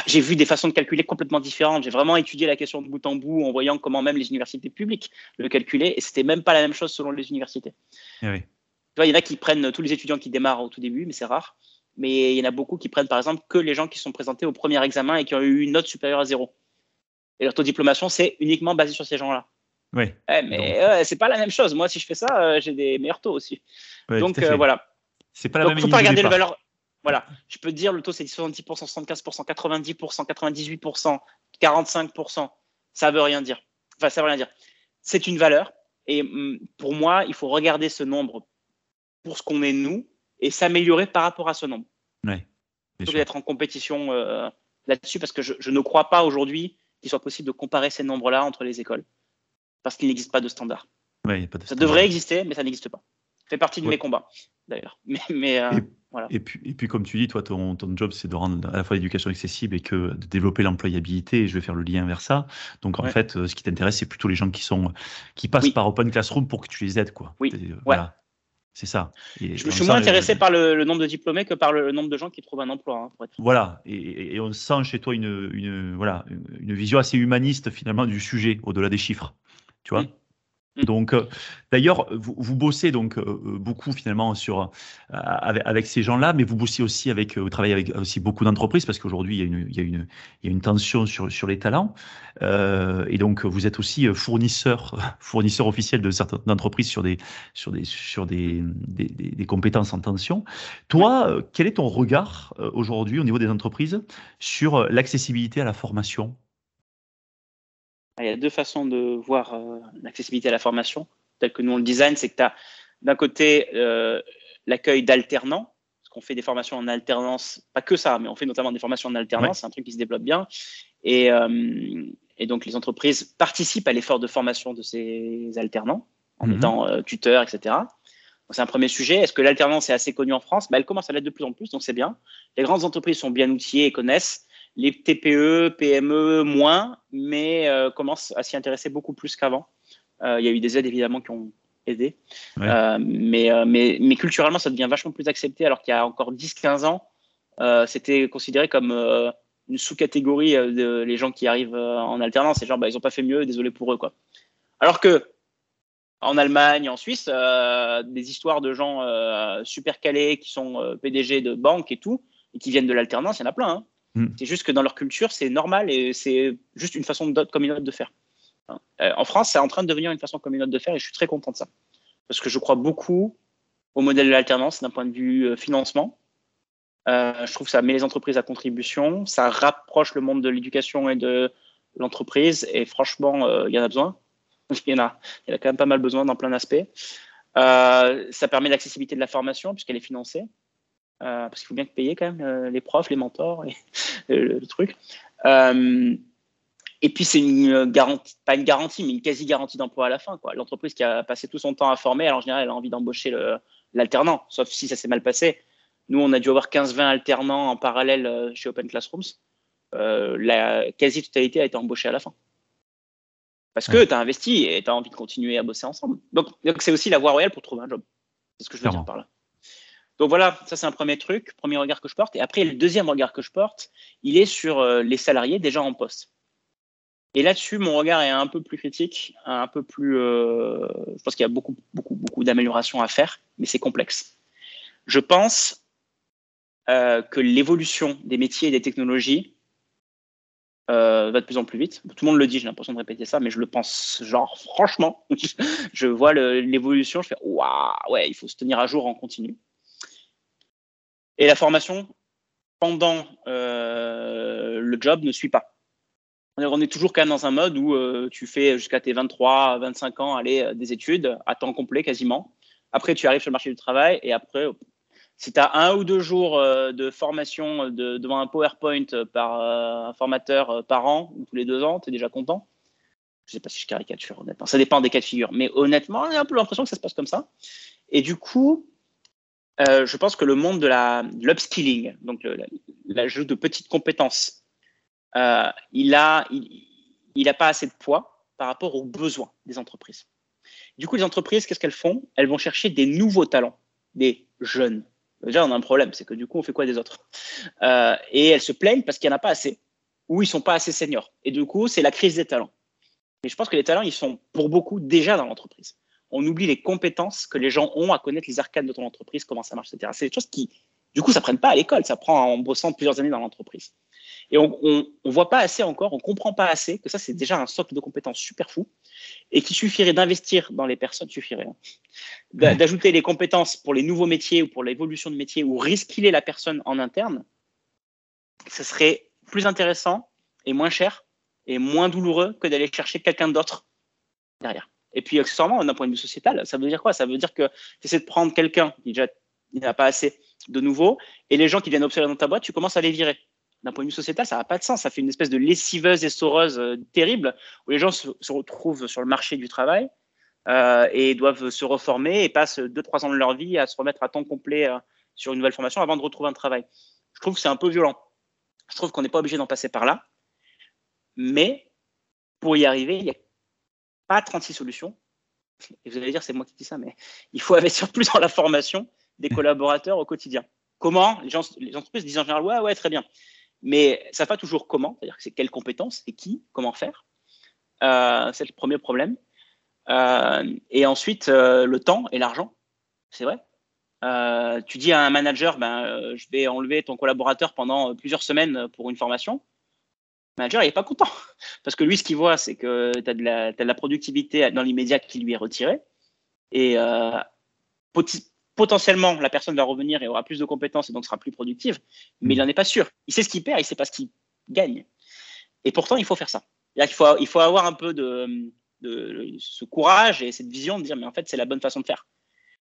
S1: j'ai vu des façons de calculer complètement différentes. J'ai vraiment étudié la question de bout en bout en voyant comment même les universités publiques le calculaient et c'était même pas la même chose selon les universités.
S3: Eh
S1: il y en a qui prennent tous les étudiants qui démarrent au tout début, mais c'est rare. Mais il y en a beaucoup qui prennent par exemple que les gens qui sont présentés au premier examen et qui ont eu une note supérieure à zéro. Et leur taux de diplomation, c'est uniquement basé sur ces gens-là.
S3: Oui.
S1: Eh, mais c'est pas la même chose. Moi, si je fais ça, euh, j'ai des meilleurs taux aussi. Donc euh, voilà.
S3: C'est pas la
S1: Donc, même faut pas regarder le valeur. Voilà, je peux te dire, le taux c'est 70%, 75%, 90%, 98%, 45%. Ça veut rien dire. Enfin, ça veut rien dire. C'est une valeur. Et mm, pour moi, il faut regarder ce nombre pour ce qu'on est nous et s'améliorer par rapport à ce nombre.
S3: Ouais,
S1: plutôt d'être en compétition euh, là-dessus parce que je, je, ne crois pas aujourd'hui qu'il soit possible de comparer ces nombres-là entre les écoles parce qu'il n'existe pas de standard.
S3: Ouais, pas de
S1: ça devrait exister, mais ça n'existe pas. Ça fait partie de mes combats d'ailleurs. *laughs* Mais, mais euh,
S3: et puis, et puis, comme tu dis, toi, ton, ton job, c'est de rendre à la fois l'éducation accessible et que de développer l'employabilité. Et je vais faire le lien vers ça. Donc, en fait, euh, ce qui t'intéresse, c'est plutôt les gens qui sont, qui passent par Open Classroom pour que tu les aides, quoi.
S1: Oui.
S3: Euh, voilà. C'est ça.
S1: je, suis moins intéressé par le, nombre de diplômés que par le, nombre de gens qui trouvent un emploi. Hein,
S3: voilà. Et, on sent chez toi une, une, voilà, une vision assez humaniste, finalement, du sujet, au-delà des chiffres. Tu vois? Mm. Donc, euh, d'ailleurs, vous, vous, bossez donc euh, euh, beaucoup finalement sur avec, avec, ces gens-là, mais vous bossez aussi avec, vous travaillez avec aussi beaucoup d'entreprises parce qu'aujourd'hui il y a une il il y a une tension sur sur les talents. Et donc vous êtes aussi fournisseur *laughs* fournisseur officiel de certaines entreprises sur des sur des sur des des, des compétences en tension. Toi, quel est ton regard aujourd'hui au niveau des entreprises sur l'accessibilité à la formation?
S1: Il y a deux façons de voir euh, l'accessibilité à la formation, telle que nous on le design, c'est que tu as d'un côté euh, l'accueil d'alternants, parce qu'on fait des formations en alternance, pas que ça, mais on fait notamment des formations en alternance, c'est un truc qui se développe bien. Et, euh, et, donc les entreprises participent à l'effort de formation de ces alternants en mhm. étant tuteurs, etc. C'est un premier sujet. Est-ce que l'alternance est assez connue en France? Bah, Elle commence à l'être de plus en plus, donc c'est bien. Les grandes entreprises sont bien outillées et connaissent les TPE, PME moins, mais euh, commencent à s'y intéresser beaucoup plus qu'avant. Euh, il y a eu des aides évidemment qui ont aidé, euh, mais, mais, mais, culturellement ça devient vachement plus accepté alors qu'il y a encore 10-15 ans, c'était considéré comme une sous-catégorie de les gens qui arrivent en alternance. Et genre, bah, ils n'ont pas fait mieux, désolé pour eux. Quoi. Alors que en Allemagne, en Suisse, des histoires de gens super calés qui sont PDG de banques et tout, et qui viennent de l'alternance, il y en a plein. Hein. Mm. C'est juste que dans leur culture, c'est normal et c'est juste une façon de, de faire. Hein. Euh, en France, c'est en train de devenir une façon comme une autre de faire et je suis très content de ça. Parce que je crois beaucoup au modèle de l'alternance d'un point de vue euh, financement. Euh, je trouve que ça met les entreprises à contribution, ça rapproche le monde de l'éducation et de l'entreprise et franchement, il y en a besoin. *laughs* il, y en a, y a quand même pas mal besoin dans plein d'aspects. ça permet l'accessibilité de la formation puisqu'elle est financée. Euh, parce qu'il faut bien payer quand même euh, les profs, les mentors, et, *laughs* le, truc. Euh, et puis c'est une garantie, pas une garantie, mais une quasi garantie d'emploi à la fin. L'entreprise qui a passé tout son temps à former, alors en général, elle a envie d'embaucher l'alternant, sauf si ça s'est mal passé. Nous, on a dû avoir 15-20 alternants en parallèle chez Open Classrooms. la quasi-totalité a été embauchée à la fin. Parce que tu as investi et tu as envie de continuer à bosser ensemble. Donc, c'est aussi la voie royale pour trouver un job. C'est ce que je veux dire par là. Donc voilà, ça c'est un premier truc, premier regard que je porte. Et après, le deuxième regard que je porte, il est sur euh, les salariés déjà en poste. Et là-dessus, mon regard est un peu plus critique, un peu plus. Euh, je pense qu'il y a beaucoup, beaucoup, beaucoup d'améliorations à faire, mais c'est complexe. Je pense euh, que l'évolution des métiers et des technologies va de plus en plus vite. Tout le monde le dit, j'ai l'impression de répéter ça, mais je le pense, genre, franchement, *laughs* je vois l'évolution, je fais, waouh, ouais, il faut se tenir à jour en continu. Et la formation, pendant le job, ne suit pas. On est toujours quand même dans un mode où tu fais jusqu'à tes 23, 25 ans, aller des études à temps complet quasiment. Après, tu arrives sur le marché du travail et après, si tu as un ou deux jours euh, de formation de, devant un PowerPoint par euh, un formateur euh, par an ou tous les deux ans, tu es déjà content? Je ne sais pas si je caricature, honnêtement. Ça dépend des cas de figure. Mais honnêtement, j'ai un peu l'impression que ça se passe comme ça. Et du coup, je pense que le monde de l'upskilling, donc l'ajout de petites compétences, il n'a il, a pas assez de poids par rapport aux besoins des entreprises. Du coup, les entreprises, qu'est-ce qu'elles font? Elles vont chercher des nouveaux talents, des jeunes. Déjà, on a un problème, c'est que du coup, on fait quoi des autres? Euh, Et elles se plaignent parce qu'il n'y en a pas assez, ou ils sont pas assez seniors. Et du coup, c'est la crise des talents. Et je pense que les talents, ils sont pour beaucoup déjà dans l'entreprise. On oublie les compétences que les gens ont à connaître les arcades de ton entreprise, comment ça marche, etc. C'est des choses qui, du coup, ça prennent pas à l'école, ça prend en bossant plusieurs années dans l'entreprise. Et on ne voit pas assez encore, on comprend pas assez que ça, c'est déjà un socle de compétences super fou et qu'il suffirait d'investir dans les personnes, suffirait hein, d'ajouter les compétences pour les nouveaux métiers ou pour l'évolution de métier ou reskiller la personne en interne. Ce serait plus intéressant et moins cher et moins douloureux que d'aller chercher quelqu'un d'autre derrière. Et puis, accessoirement, d'un point de vue sociétal, ça veut dire quoi? Ça veut dire que tu essaies de prendre quelqu'un qui déjà n'a pas assez de nouveau, et les gens qui viennent observer dans ta boîte, tu commences à les virer d'un point de vue sociétal, ça n'a pas de sens. Ça fait une espèce de lessiveuse et soreuse euh, terrible où les gens se, retrouvent sur le marché du travail euh, et doivent se reformer et passent 2-3 ans de leur vie à se remettre à temps complet euh, sur une nouvelle formation avant de retrouver un travail. Je trouve que c'est un peu violent. Je trouve qu'on n'est pas obligé d'en passer par là. Mais pour y arriver, il n'y a pas 36 solutions. Et vous allez dire, c'est moi qui dis ça, mais il faut investir plus dans la formation des collaborateurs au quotidien. Comment les, gens, les entreprises disent en général, ouais, ouais, très bien. Mais ça ne pas toujours comment, c'est-à-dire que c'est quelles compétences et qui, comment faire? Euh, c'est le premier problème. Euh, et ensuite, euh, le temps et l'argent, c'est vrai. tu dis à un manager, ben, je vais enlever ton collaborateur pendant plusieurs semaines pour une formation. Manager, il n'est pas content. *laughs* Parce que lui, ce qu'il voit, c'est que tu as, de la productivité dans l'immédiat qui lui est retirée. Et potentiellement, la personne va revenir et aura plus de compétences et donc sera plus productive, mais il n'en est pas sûr. Il sait ce qu'il perd, il sait pas ce qu'il gagne. Et pourtant, il faut faire ça. Il faut avoir un peu de, ce courage et cette vision de dire, mais en fait, c'est la bonne façon de faire.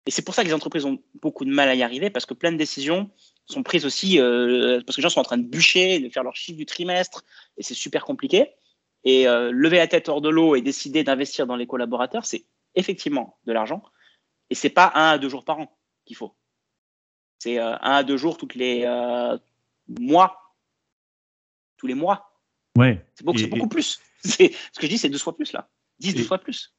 S1: Et c'est pour ça que les entreprises ont beaucoup de mal à y arriver, parce que plein de décisions sont prises aussi euh, parce que les gens sont en train de bûcher, de faire leur chiffre du trimestre, et c'est super compliqué. Et euh, lever la tête hors de l'eau et décider d'investir dans les collaborateurs, c'est effectivement de l'argent, et c'est pas un à deux jours par an qu'il faut. C'est euh, un à deux jours toutes les mois. Tous les mois.
S3: Ouais.
S1: C'est beaucoup, beaucoup plus. *laughs* Ce que je dis, c'est deux fois plus là. Dix, deux fois plus.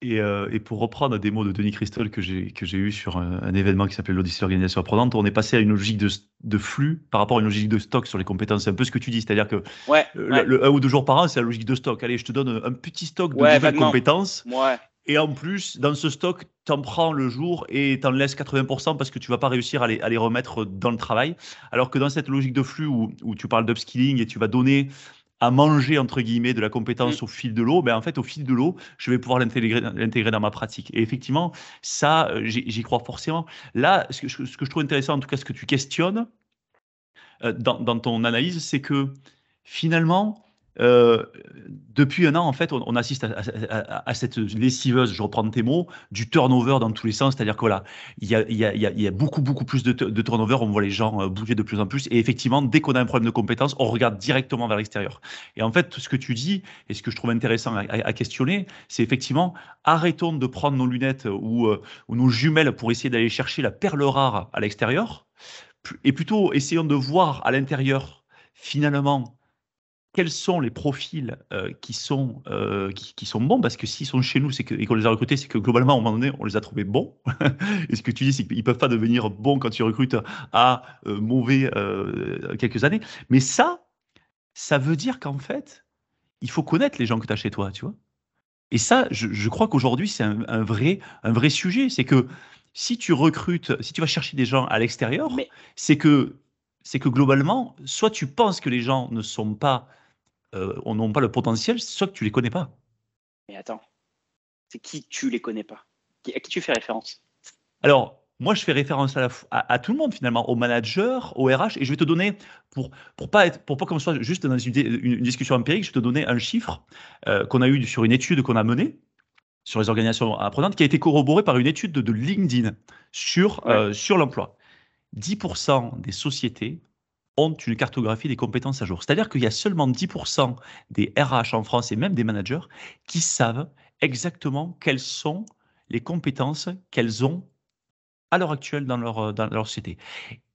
S3: Et, euh, et, pour reprendre des mots de Denis Christol que j'ai eu sur un, événement qui s'appelait l'Odyssée Organisation Apprenante, on est passé à une logique de, de, flux par rapport à une logique de stock sur les compétences. C'est un peu ce que tu dis, c'est-à-dire que
S1: ouais,
S3: le, un ou deux jours par an, c'est la logique de stock. Allez, je te donne un petit stock de nouvelles compétences.
S1: Ouais.
S3: Et en plus, dans ce stock, tu en prends le jour et tu en laisses 80% parce que tu vas pas réussir à les, à les, remettre dans le travail. Alors que dans cette logique de flux où, où tu parles d'upskilling et tu vas donner à manger, entre guillemets, de la compétence mm. au fil de l'eau, ben en fait, au fil de l'eau, je vais pouvoir l'intégrer dans ma pratique. Et effectivement, ça, euh, j'y crois forcément. Là, ce que, ce que, je trouve intéressant, en tout cas, ce que tu questionnes euh, dans, dans ton analyse, c'est que finalement, euh, depuis un an, en fait, on, assiste à, cette lessiveuse, je reprends tes mots, du turnover dans tous les sens. C'est-à-dire que voilà, il y a, beaucoup, beaucoup plus de, turnover. On voit les gens euh, bouger de plus en plus. Et effectivement, dès qu'on a un problème de compétence, on regarde directement vers l'extérieur. Et en fait, ce que tu dis, et ce que je trouve intéressant à, questionner, c'est effectivement, arrêtons de prendre nos lunettes euh, ou nos jumelles pour essayer d'aller chercher la perle rare à l'extérieur. Et plutôt, essayons de voir à l'intérieur, finalement, quels sont les profils euh, qui, sont, euh, qui, sont bons? Parce que s'ils sont chez nous c'est que, et qu'on les a recrutés, c'est que globalement, à un moment donné, on les a trouvés bons. *laughs* et ce que tu dis, c'est qu'ils ne peuvent pas devenir bons quand tu recrutes à euh, mauvais quelques années. Mais ça, ça veut dire qu'en fait, il faut connaître les gens que tu as chez toi, tu vois? Et ça, je, crois qu'aujourd'hui, c'est un, vrai, un vrai sujet. C'est que si tu recrutes, si tu vas chercher des gens à l'extérieur, c'est que c'est que globalement, soit tu penses que les gens ne sont pas euh, n'ont pas le potentiel, soit que tu les connais pas.
S1: Mais attends, c'est qui tu les connais pas? À qui tu fais référence?
S3: Alors, moi, je fais référence à, à, tout le monde finalement, aux managers, aux RH, et je vais te donner, pour pour pas être, pour pas qu'on soit juste dans une, discussion empirique, je vais te donner un chiffre euh, qu'on a eu sur une étude qu'on a menée sur les organisations apprenantes, qui a été corroborée par une étude de, LinkedIn sur euh, sur l'emploi. 10% des sociétés ont une cartographie des compétences à jour. C'est-à-dire qu'il y a seulement 10% des RH en France et même des managers qui savent exactement quelles sont les compétences qu'elles ont à l'heure actuelle dans leur, euh, dans leur société.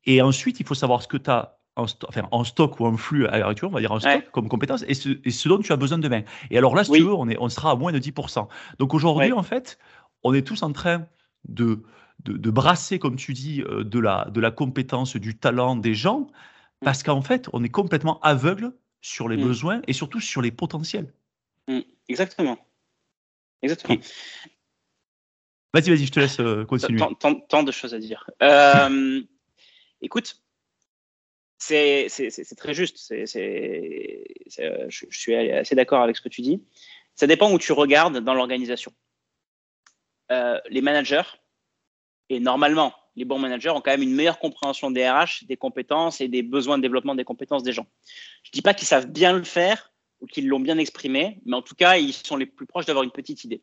S3: Et ensuite, il faut savoir ce que tu as en, enfin, en, stock ou en flux à l'heure actuelle, on va dire en stock comme compétence, et ce, dont tu as besoin demain. Et alors là, si tu veux, on, est, on sera à moins de 10%. Donc aujourd'hui, en fait, on est tous en train de, de, brasser, comme tu dis, euh, de la, de la compétence, du talent des gens. Parce qu'en fait, on est complètement aveugle sur les mmh. besoins et surtout sur les potentiels.
S1: Mmh. Exactement. Exactement.
S3: Vas-y, vas-y, je te laisse euh, continuer.
S1: Tant, de choses à dire. Euh, *laughs* écoute, c'est très juste. je, suis assez d'accord avec ce que tu dis. Ça dépend où tu regardes dans l'organisation. Euh, les managers, et normalement, les bons managers ont quand même une meilleure compréhension des RH, des compétences et des besoins de développement des compétences des gens. Je ne dis pas qu'ils savent bien le faire ou qu'ils l'ont bien exprimé, mais en tout cas, ils sont les plus proches d'avoir une petite idée.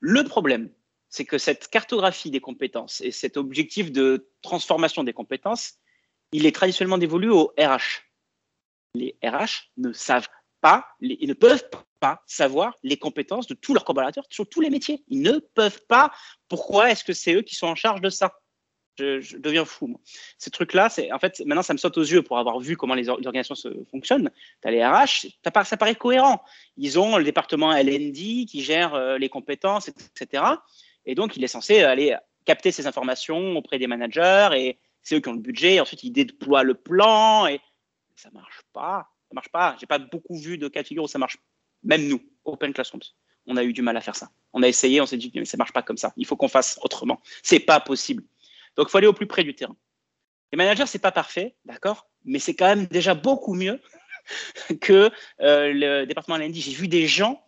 S1: Le problème, c'est que cette cartographie des compétences et cet objectif de transformation des compétences, il est traditionnellement dévolu aux RH. Les RH ne savent pas, ils ne peuvent pas savoir les compétences de tous leurs collaborateurs sur tous les métiers. Ils ne peuvent pas. Pourquoi est-ce que c'est eux qui sont en charge de ça? Je, deviens fou. Ces trucs-là, en fait maintenant ça me saute aux yeux pour avoir vu comment les, organisations se, fonctionnent. Tu as les RH, ça paraît cohérent. Ils ont le département LND qui gère euh, les compétences, etc. Et donc, il est censé aller capter ces informations auprès des managers et c'est eux qui ont le budget. ensuite, ils déploient le plan et ça marche pas. Ça marche pas. J'ai pas beaucoup vu de cas de figure où ça marche. Même nous, Open Classrooms, on a eu du mal à faire ça. On a essayé, on s'est dit mais ça marche pas comme ça. Il faut qu'on fasse autrement. C'est pas possible. Donc, il faut aller au plus près du terrain. Les managers, c'est pas parfait, d'accord, mais c'est quand même déjà beaucoup mieux *laughs* que euh, le département lundi. J'ai vu des gens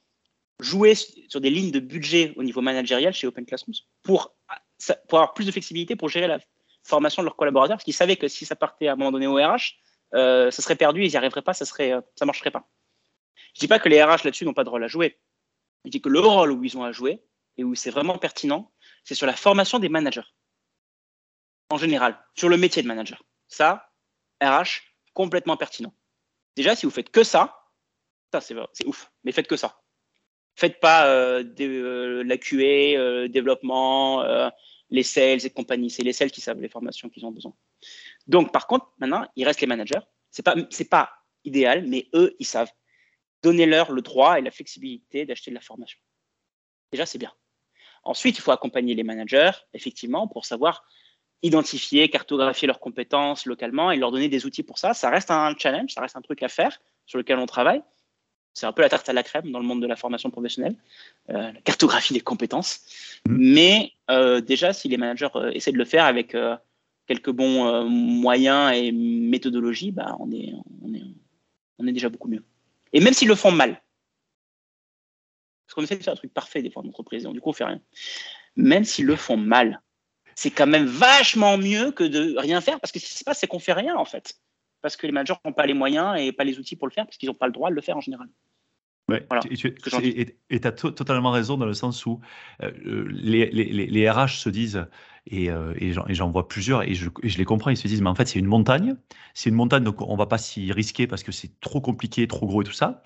S1: jouer sur des lignes de budget au niveau managérial chez Open Classrooms pour, pour avoir plus de flexibilité pour gérer la formation de leurs collaborateurs, parce qu'ils savaient que si ça partait à un moment donné au RH, euh, ça serait perdu, ils n'y arriveraient pas, ça serait, euh, marcherait pas. Je dis pas que les RH là-dessus n'ont pas de rôle à jouer. Je dis que le rôle où ils ont à jouer et où c'est vraiment pertinent, c'est sur la formation des managers. En général, sur le métier de manager. Ça, RH, complètement pertinent. Déjà, si vous faites que ça, ça c'est ouf, mais faites que ça. Faites pas euh, euh, la QA, euh, développement, les sales et compagnie. C'est les sales qui savent les formations qu'ils ont besoin. Donc, par contre, maintenant, il reste les managers. C'est pas, c'est pas idéal, mais eux, ils savent. Donnez-leur le droit et la flexibilité d'acheter de la formation. Déjà, c'est bien. Ensuite, il faut accompagner les managers, effectivement, pour savoir identifier, cartographier leurs compétences localement et leur donner des outils pour ça. Ça reste un challenge, ça reste un truc à faire sur lequel on travaille. C'est un peu la tarte à la crème dans le monde de la formation professionnelle, euh, la cartographie des compétences. Mmh. Mais euh, déjà, si les managers euh, essaient de le faire avec quelques bons moyens et méthodologies, bah, on, est, on, est, on est déjà beaucoup mieux. Et même s'ils le font mal, parce qu'on essaie de faire un truc parfait des fois en entreprise, et du coup on fait rien. Même s'ils le font mal, c'est quand même vachement mieux que de rien faire, parce que ce qui se passe, c'est qu'on fait rien en fait parce que les managers n'ont pas les moyens et pas les outils pour le faire, parce qu'ils n'ont pas le droit de le faire en général.
S3: Ouais, et tu as totalement raison dans le sens où euh, les, les, les, RH se disent, et, euh, et j'en vois plusieurs, et je, les comprends, ils se disent, mais en fait, c'est une montagne, c'est une montagne, donc on ne va pas s'y risquer parce que c'est trop compliqué, trop gros et tout ça.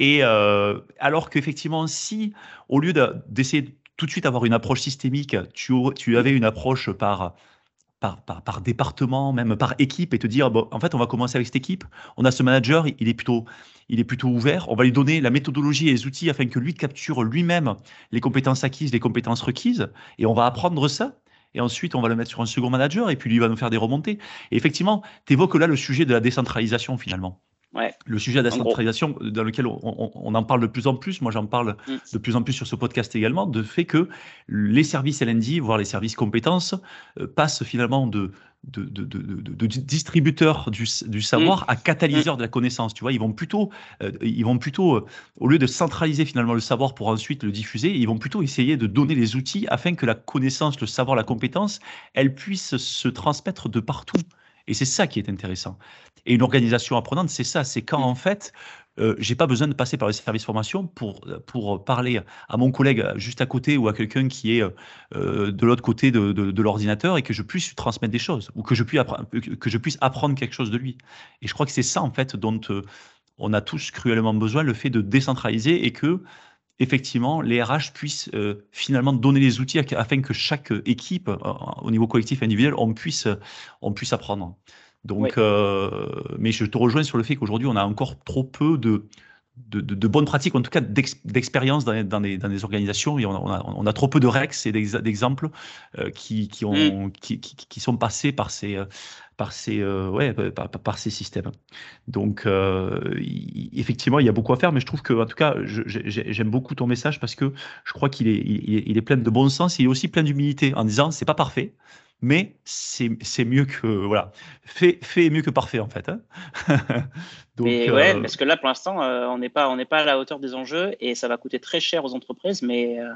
S3: Et euh, alors qu'effectivement, si au lieu d'essayer tout de suite d'avoir une approche systémique, tu, tu avais une approche par par, département, même par équipe, et te dire, bon, en fait, on va commencer avec cette équipe. On a ce manager, il est plutôt, il est plutôt ouvert. On va lui donner la méthodologie et les outils afin que lui capture lui-même les compétences acquises, les compétences requises, et on va apprendre ça. Et ensuite, on va le mettre sur un second manager, et puis lui va nous faire des remontées. Et effectivement, tu évoques là le sujet de la décentralisation finalement. Le sujet de la centralisation, dans lequel on, en parle de plus en plus, moi j'en parle mm. de plus en plus sur ce podcast également, de fait que les services LND, voire les services compétences, euh, passent finalement de, de, de, de, distributeur du, du savoir mm. à catalyseur mm. de la connaissance. Tu vois, ils vont plutôt, euh, ils vont plutôt, euh, au lieu de centraliser finalement le savoir pour ensuite le diffuser, ils vont plutôt essayer de donner les outils afin que la connaissance, le savoir, la compétence, elle puisse se transmettre de partout. Et c'est ça qui est intéressant. Et une organisation apprenante, c'est ça, c'est quand mm. en fait euh, j'ai pas besoin de passer par le service formation pour, pour parler à mon collègue juste à côté ou à quelqu'un qui est euh, de l'autre côté de, de, l'ordinateur et que je puisse transmettre des choses ou que je, puisse que je puisse apprendre quelque chose de lui. Et je crois que c'est ça, en fait, dont euh, on a tous cruellement besoin, le fait de décentraliser et que, effectivement, les RH puissent euh, finalement donner les outils afin que chaque équipe, au niveau collectif et individuel, on puisse, on puisse apprendre. Donc, euh, mais je te rejoins sur le fait qu'aujourd'hui, on a encore trop peu de, de, de, bonnes pratiques, en tout cas d'expérience dans, dans, des, dans, des, organisations. Et on a, on a, trop peu de règles et d'exemples euh, qui, qui, ont, mm. qui, sont passés par ces, par ces, euh, ouais, par, par, ces systèmes. Donc, effectivement, il y a beaucoup à faire, mais je trouve que, en tout cas, j'aime beaucoup ton message parce que je crois qu'il est, il, il est plein de bon sens. Il est aussi plein d'humilité en disant c'est pas parfait mais c'est mieux que voilà, fait, fait mieux que parfait en fait. Hein. *laughs*
S1: Donc, mais ouais, euh, parce que là pour l'instant euh, on n'est pas on n'est pas à la hauteur des enjeux et ça va coûter très cher aux entreprises, mais euh,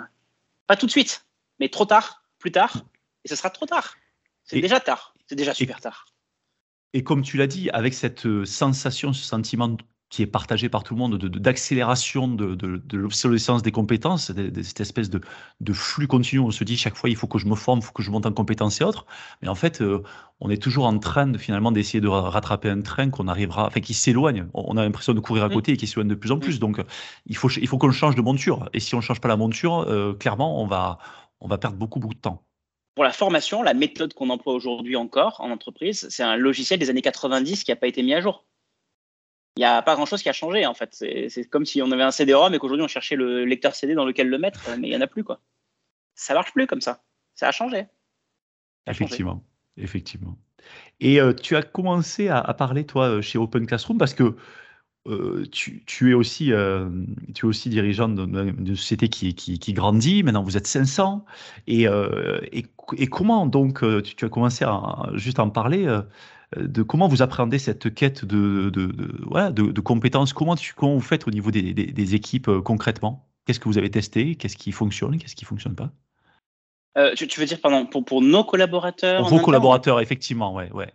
S1: pas tout de suite, mais trop tard, plus tard, et ce sera trop tard. C'est déjà tard, c'est déjà super tard.
S3: Et comme tu l'as dit, avec cette sensation, ce sentiment qui est partagé par tout le monde, d'accélération de, de, de, l'obsolescence des compétences, de, cette espèce de, flux continu. On se dit chaque fois, il faut que je me forme, il faut que je monte en compétences et autres. Mais en fait, euh, on est toujours en train de, finalement d'essayer de rattraper un train qu'on arrivera, enfin qui s'éloigne. On a l'impression de courir à côté et qui s'éloigne de plus en plus. Donc, il faut, il faut qu'on change de monture. Et si on ne change pas la monture, euh, clairement, on va, on va perdre beaucoup, beaucoup de temps.
S1: Pour la formation, la méthode qu'on emploie aujourd'hui encore en entreprise, c'est un logiciel des années 90 qui n'a pas été mis à jour il n'y a pas grand-chose qui a changé en fait. C'est comme si on avait un CD-ROM et qu'aujourd'hui on cherchait le lecteur CD dans lequel le mettre, mais il n'y en a plus quoi. Ça marche plus comme ça. Ça a changé.
S3: effectivement, effectivement. Et euh, tu as commencé à, parler toi euh, chez Open Classroom parce que euh, tu, es aussi, tu es aussi dirigeant d'une société qui, qui, grandit. Maintenant, vous êtes 500. Et, et, comment donc tu, as commencé à juste en parler de comment vous appréhendez cette quête de, de, de, compétences? Comment, tu, comment vous faites au niveau des, des, équipes euh, concrètement? Qu'est-ce que vous avez testé? Qu'est-ce qui fonctionne? Qu'est-ce qui ne fonctionne pas?
S1: Euh, tu, veux dire pardon, pour, pour nos collaborateurs
S3: Pour vos collaborateurs, effectivement, ouais, ouais.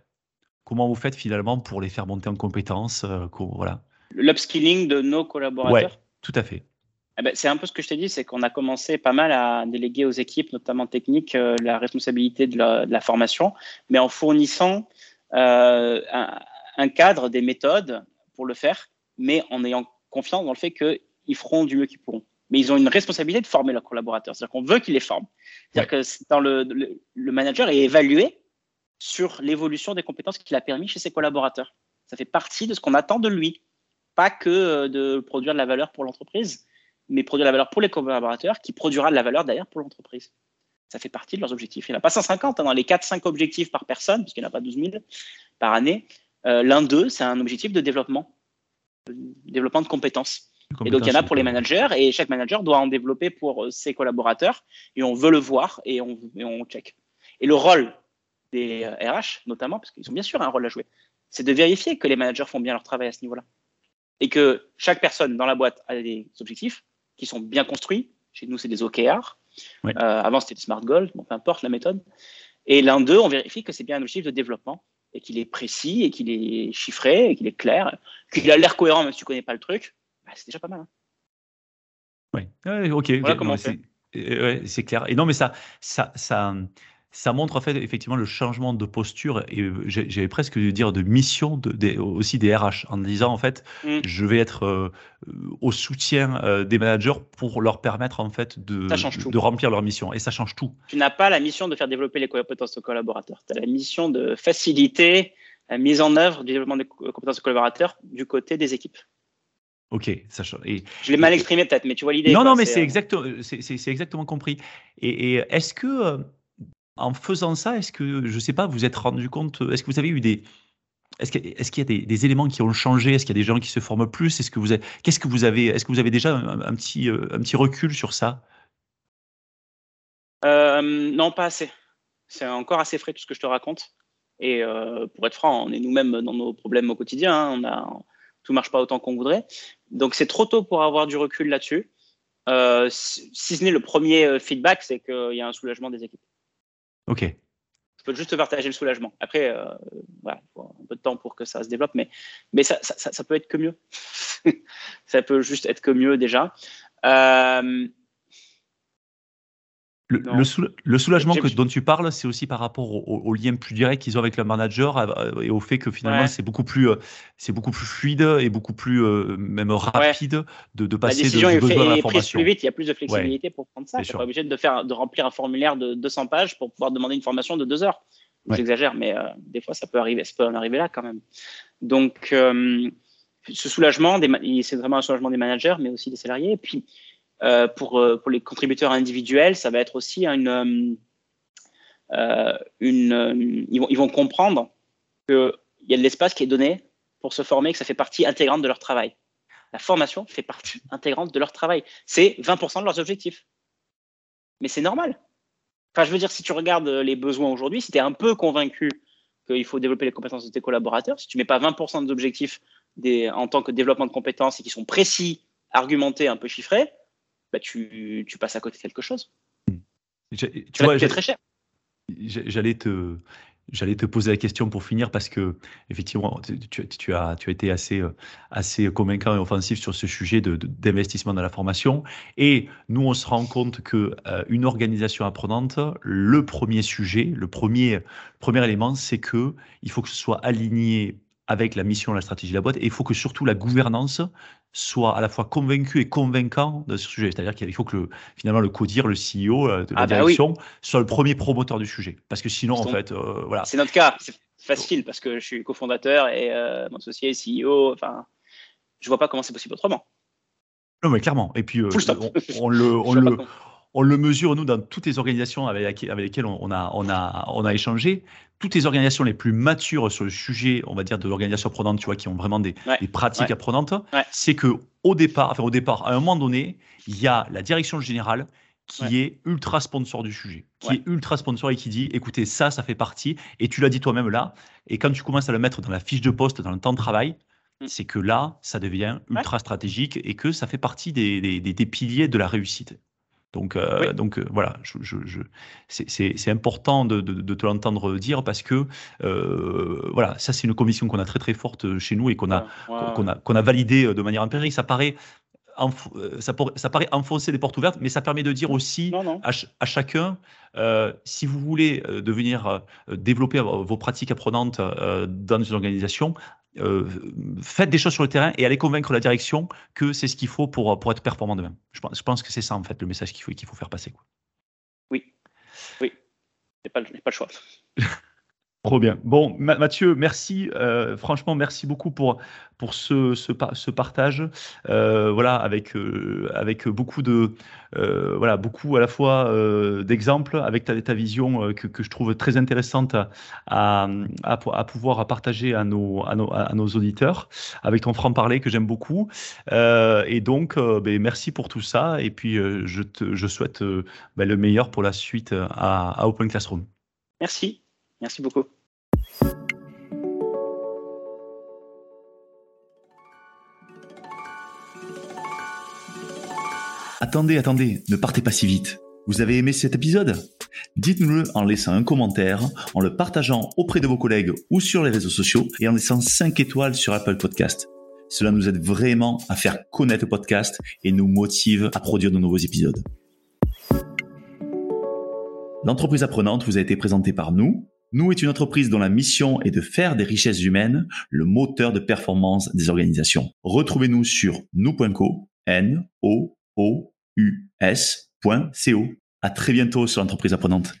S3: Comment vous faites finalement pour les faire monter en compétences euh, voilà.
S1: L'upskilling de nos collaborateurs?
S3: Oui, tout à fait.
S1: Eh ben, c'est un peu ce que je t'ai dit, c'est qu'on a commencé pas mal à déléguer aux équipes, notamment techniques, la responsabilité de la, de la, formation, mais en fournissant euh, un, cadre, des méthodes pour le faire, mais en ayant confiance dans le fait qu'ils feront du mieux qu'ils pourront. Mais ils ont une responsabilité de former leurs collaborateurs. C'est-à-dire qu'on veut qu'ils les forment. C'est-à-dire que dans le, le, manager est évalué sur l'évolution des compétences qu'il a permis chez ses collaborateurs. Ça fait partie de ce qu'on attend de lui. Pas que euh, de produire de la valeur pour l'entreprise, mais produire de la valeur pour les collaborateurs qui produira de la valeur d'ailleurs pour l'entreprise ça fait partie de leurs objectifs. Il n'y en a pas 150 hein, dans les 4-5 objectifs par personne, parce qu'il n'y en a pas 12 000 par année. Euh, l'un d'eux, c'est un objectif de développement, de développement de compétences. Et donc, il y en a pour les managers, et chaque manager doit en développer pour euh, ses collaborateurs, et on veut le voir, et on, on check. Et le rôle des RH, euh, notamment, parce qu'ils ont bien sûr un rôle à jouer, c'est de vérifier que les managers font bien leur travail à ce niveau-là. Et que chaque personne dans la boîte a des objectifs qui sont bien construits. Chez nous, c'est des OKR. Euh, avant, c'était Smart Goal, bon, peu importe la méthode. Et l'un d'eux, on vérifie que c'est bien un objectif de développement et qu'il est précis et qu'il est chiffré et qu'il est clair, qu'il a l'air cohérent même si tu connais pas le truc. Bah, c'est déjà pas mal. Hein.
S3: Oui, ok. Voilà comment c'est clair. Et non, mais ça, ça, ça, ça montre en fait effectivement le changement de posture et euh, j'avais presque dû dire de mission de, aussi des RH en disant en fait mm. je vais être euh, au soutien euh, des managers pour leur permettre en fait de, de remplir leur mission et ça change tout.
S1: Tu n'as pas la mission de faire développer les compétences de collaborateurs, tu as la mission de faciliter la mise en œuvre du développement des compétences de collaborateurs du côté des équipes.
S3: Ok, ça
S1: et, Je l'ai mal exprimé peut-être, mais tu vois l'idée.
S3: Non, non, mais c'est exactement compris. Et, et est-ce que en faisant ça, est-ce que, je ne sais pas, vous êtes rendu compte, est-ce que vous avez eu des, est-ce qu'il y a des, éléments qui ont changé? Est-ce qu'il y a des gens qui se forment plus? Est-ce que vous avez, Est-ce que vous avez déjà un, petit, euh, petit recul sur ça?
S1: Euh, Non, pas assez. C'est encore assez frais tout ce que je te raconte. Et pour être franc, on est nous-mêmes dans nos problèmes au quotidien. Hein. On tout marche pas autant qu'on voudrait. Donc c'est trop tôt pour avoir du recul là-dessus. si, ce n'est le premier feedback, c'est qu'il y a un soulagement des équipes.
S3: Ok.
S1: Je peux juste partager le soulagement. Après, voilà, il faut un peu de temps pour que ça se développe, mais, mais ça, ça, ça peut être que mieux. *laughs* ça peut juste être que mieux déjà. Euh,
S3: le, soulagement que, dont tu parles, c'est aussi par rapport au, lien plus direct qu'ils ont avec le manager euh, et au fait que finalement c'est beaucoup plus euh, c'est beaucoup plus fluide et beaucoup plus même rapide de, de, passer
S1: la décision
S3: de,
S1: est, prise plus vite, il y a plus de flexibilité pour prendre ça. Tu pas obligé de faire de remplir un formulaire de 200 pages pour pouvoir demander une formation de deux heures. J'exagère, mais des fois ça peut arriver, ça peut en arriver là quand même. Donc ce soulagement, c'est vraiment un soulagement des managers, mais aussi des salariés. Et puis, euh, pour, euh, pour les contributeurs individuels, ça va être aussi une, euh, ils, vont, comprendre qu'il y a de l'espace qui est donné pour se former, que ça fait partie intégrante de leur travail. La formation fait partie intégrante de leur travail. C'est 20% de leurs objectifs. Mais c'est normal. Enfin, je veux dire, si tu regardes les besoins aujourd'hui, si tu es un peu convaincu qu'il faut développer les compétences de tes collaborateurs, si tu mets pas 20% des objectifs en tant que développement de compétences et qui sont précis, argumentés, un peu chiffrés, bah tu, tu, passes à côté de quelque chose.
S3: Tu vois, très cher. J'allais te, J'allais te poser la question pour finir parce que effectivement, tu, tu, as, tu as été assez, assez convaincant et offensif sur ce sujet de, d'investissement dans la formation. Et nous, on se rend compte que euh, une organisation apprenante, le premier sujet, le premier, premier élément, c'est que il faut que ce soit aligné avec la mission, la stratégie de la boîte. Et il faut que surtout la gouvernance soit à la fois convaincue et convaincant de ce sujet. C'est-à-dire qu'il faut que le, finalement le CODIR, le CEO euh, de la ah bah direction, soit le premier promoteur du sujet. Parce que sinon, en fait, euh, voilà.
S1: C'est notre cas. C'est facile parce que je suis cofondateur et euh, mon associé est CEO. Enfin, je vois pas comment c'est possible autrement.
S3: Non, mais clairement. Et puis, on, le, *laughs* on le, on le mesure, nous, dans toutes les organisations avec, lesquelles on a, on, a, on a échangé. Toutes les organisations les plus matures sur le sujet, on va dire, de l'organisation apprenante, tu vois, qui ont vraiment des, pratiques apprenantes, c'est que au départ, enfin, au départ, à un moment donné, il y a la direction générale qui est ultra sponsor du sujet, qui est ultra sponsor et qui dit, écoutez, ça, ça fait partie, et tu l'as dit toi-même là, et quand tu commences à le mettre dans la fiche de poste, dans le temps de travail, mm. c'est que là, ça devient ultra stratégique et que ça fait partie des, des piliers de la réussite. Donc, euh, donc euh, voilà, je, je, c'est important de, de, te l'entendre dire parce que euh, voilà, ça c'est une conviction qu'on a très très forte chez nous et qu'on a, qu'on a, qu'on a validé de manière empirique. Ça paraît, ça, ça, paraît enfoncer des portes ouvertes, mais ça permet de dire aussi À, à, chacun, si vous voulez devenir développer vos pratiques apprenantes dans une organisation, euh, faites des choses sur le terrain et allez convaincre la direction que c'est ce qu'il faut pour, pour être performant demain. Je pense, je pense que c'est ça, en fait, le message qu'il faut, qu'il faut faire passer. Quoi.
S1: Oui, oui. Je n'ai pas, pas, le choix. *laughs*
S3: Trop bien. Bon, Mathieu, merci. Euh, franchement, merci beaucoup pour, pour ce, ce, partage. Euh, voilà, avec, euh, avec beaucoup de, voilà, beaucoup à la fois d'exemples, avec ta, ta vision que, que, je trouve très intéressante à, à, à, pouvoir partager à nos, à nos, à nos auditeurs, avec ton franc-parler que j'aime beaucoup. et donc, ben, merci pour tout ça. Et puis, je, te, je souhaite ben, le meilleur pour la suite à, à Open Classroom.
S1: Merci. Merci beaucoup.
S2: Attendez, attendez, ne partez pas si vite. Vous avez aimé cet épisode? Dites-nous-le en laissant un commentaire, en le partageant auprès de vos collègues ou sur les réseaux sociaux et en laissant 5 étoiles sur Apple Podcast. Cela nous aide vraiment à faire connaître le podcast et nous motive à produire de nouveaux épisodes. L'entreprise apprenante vous a été présentée par nous, nous est une entreprise dont la mission est de faire des richesses humaines le moteur de performance des organisations. Retrouvez-nous sur nous.co, n o o u s.co. À très bientôt sur l'entreprise apprenante.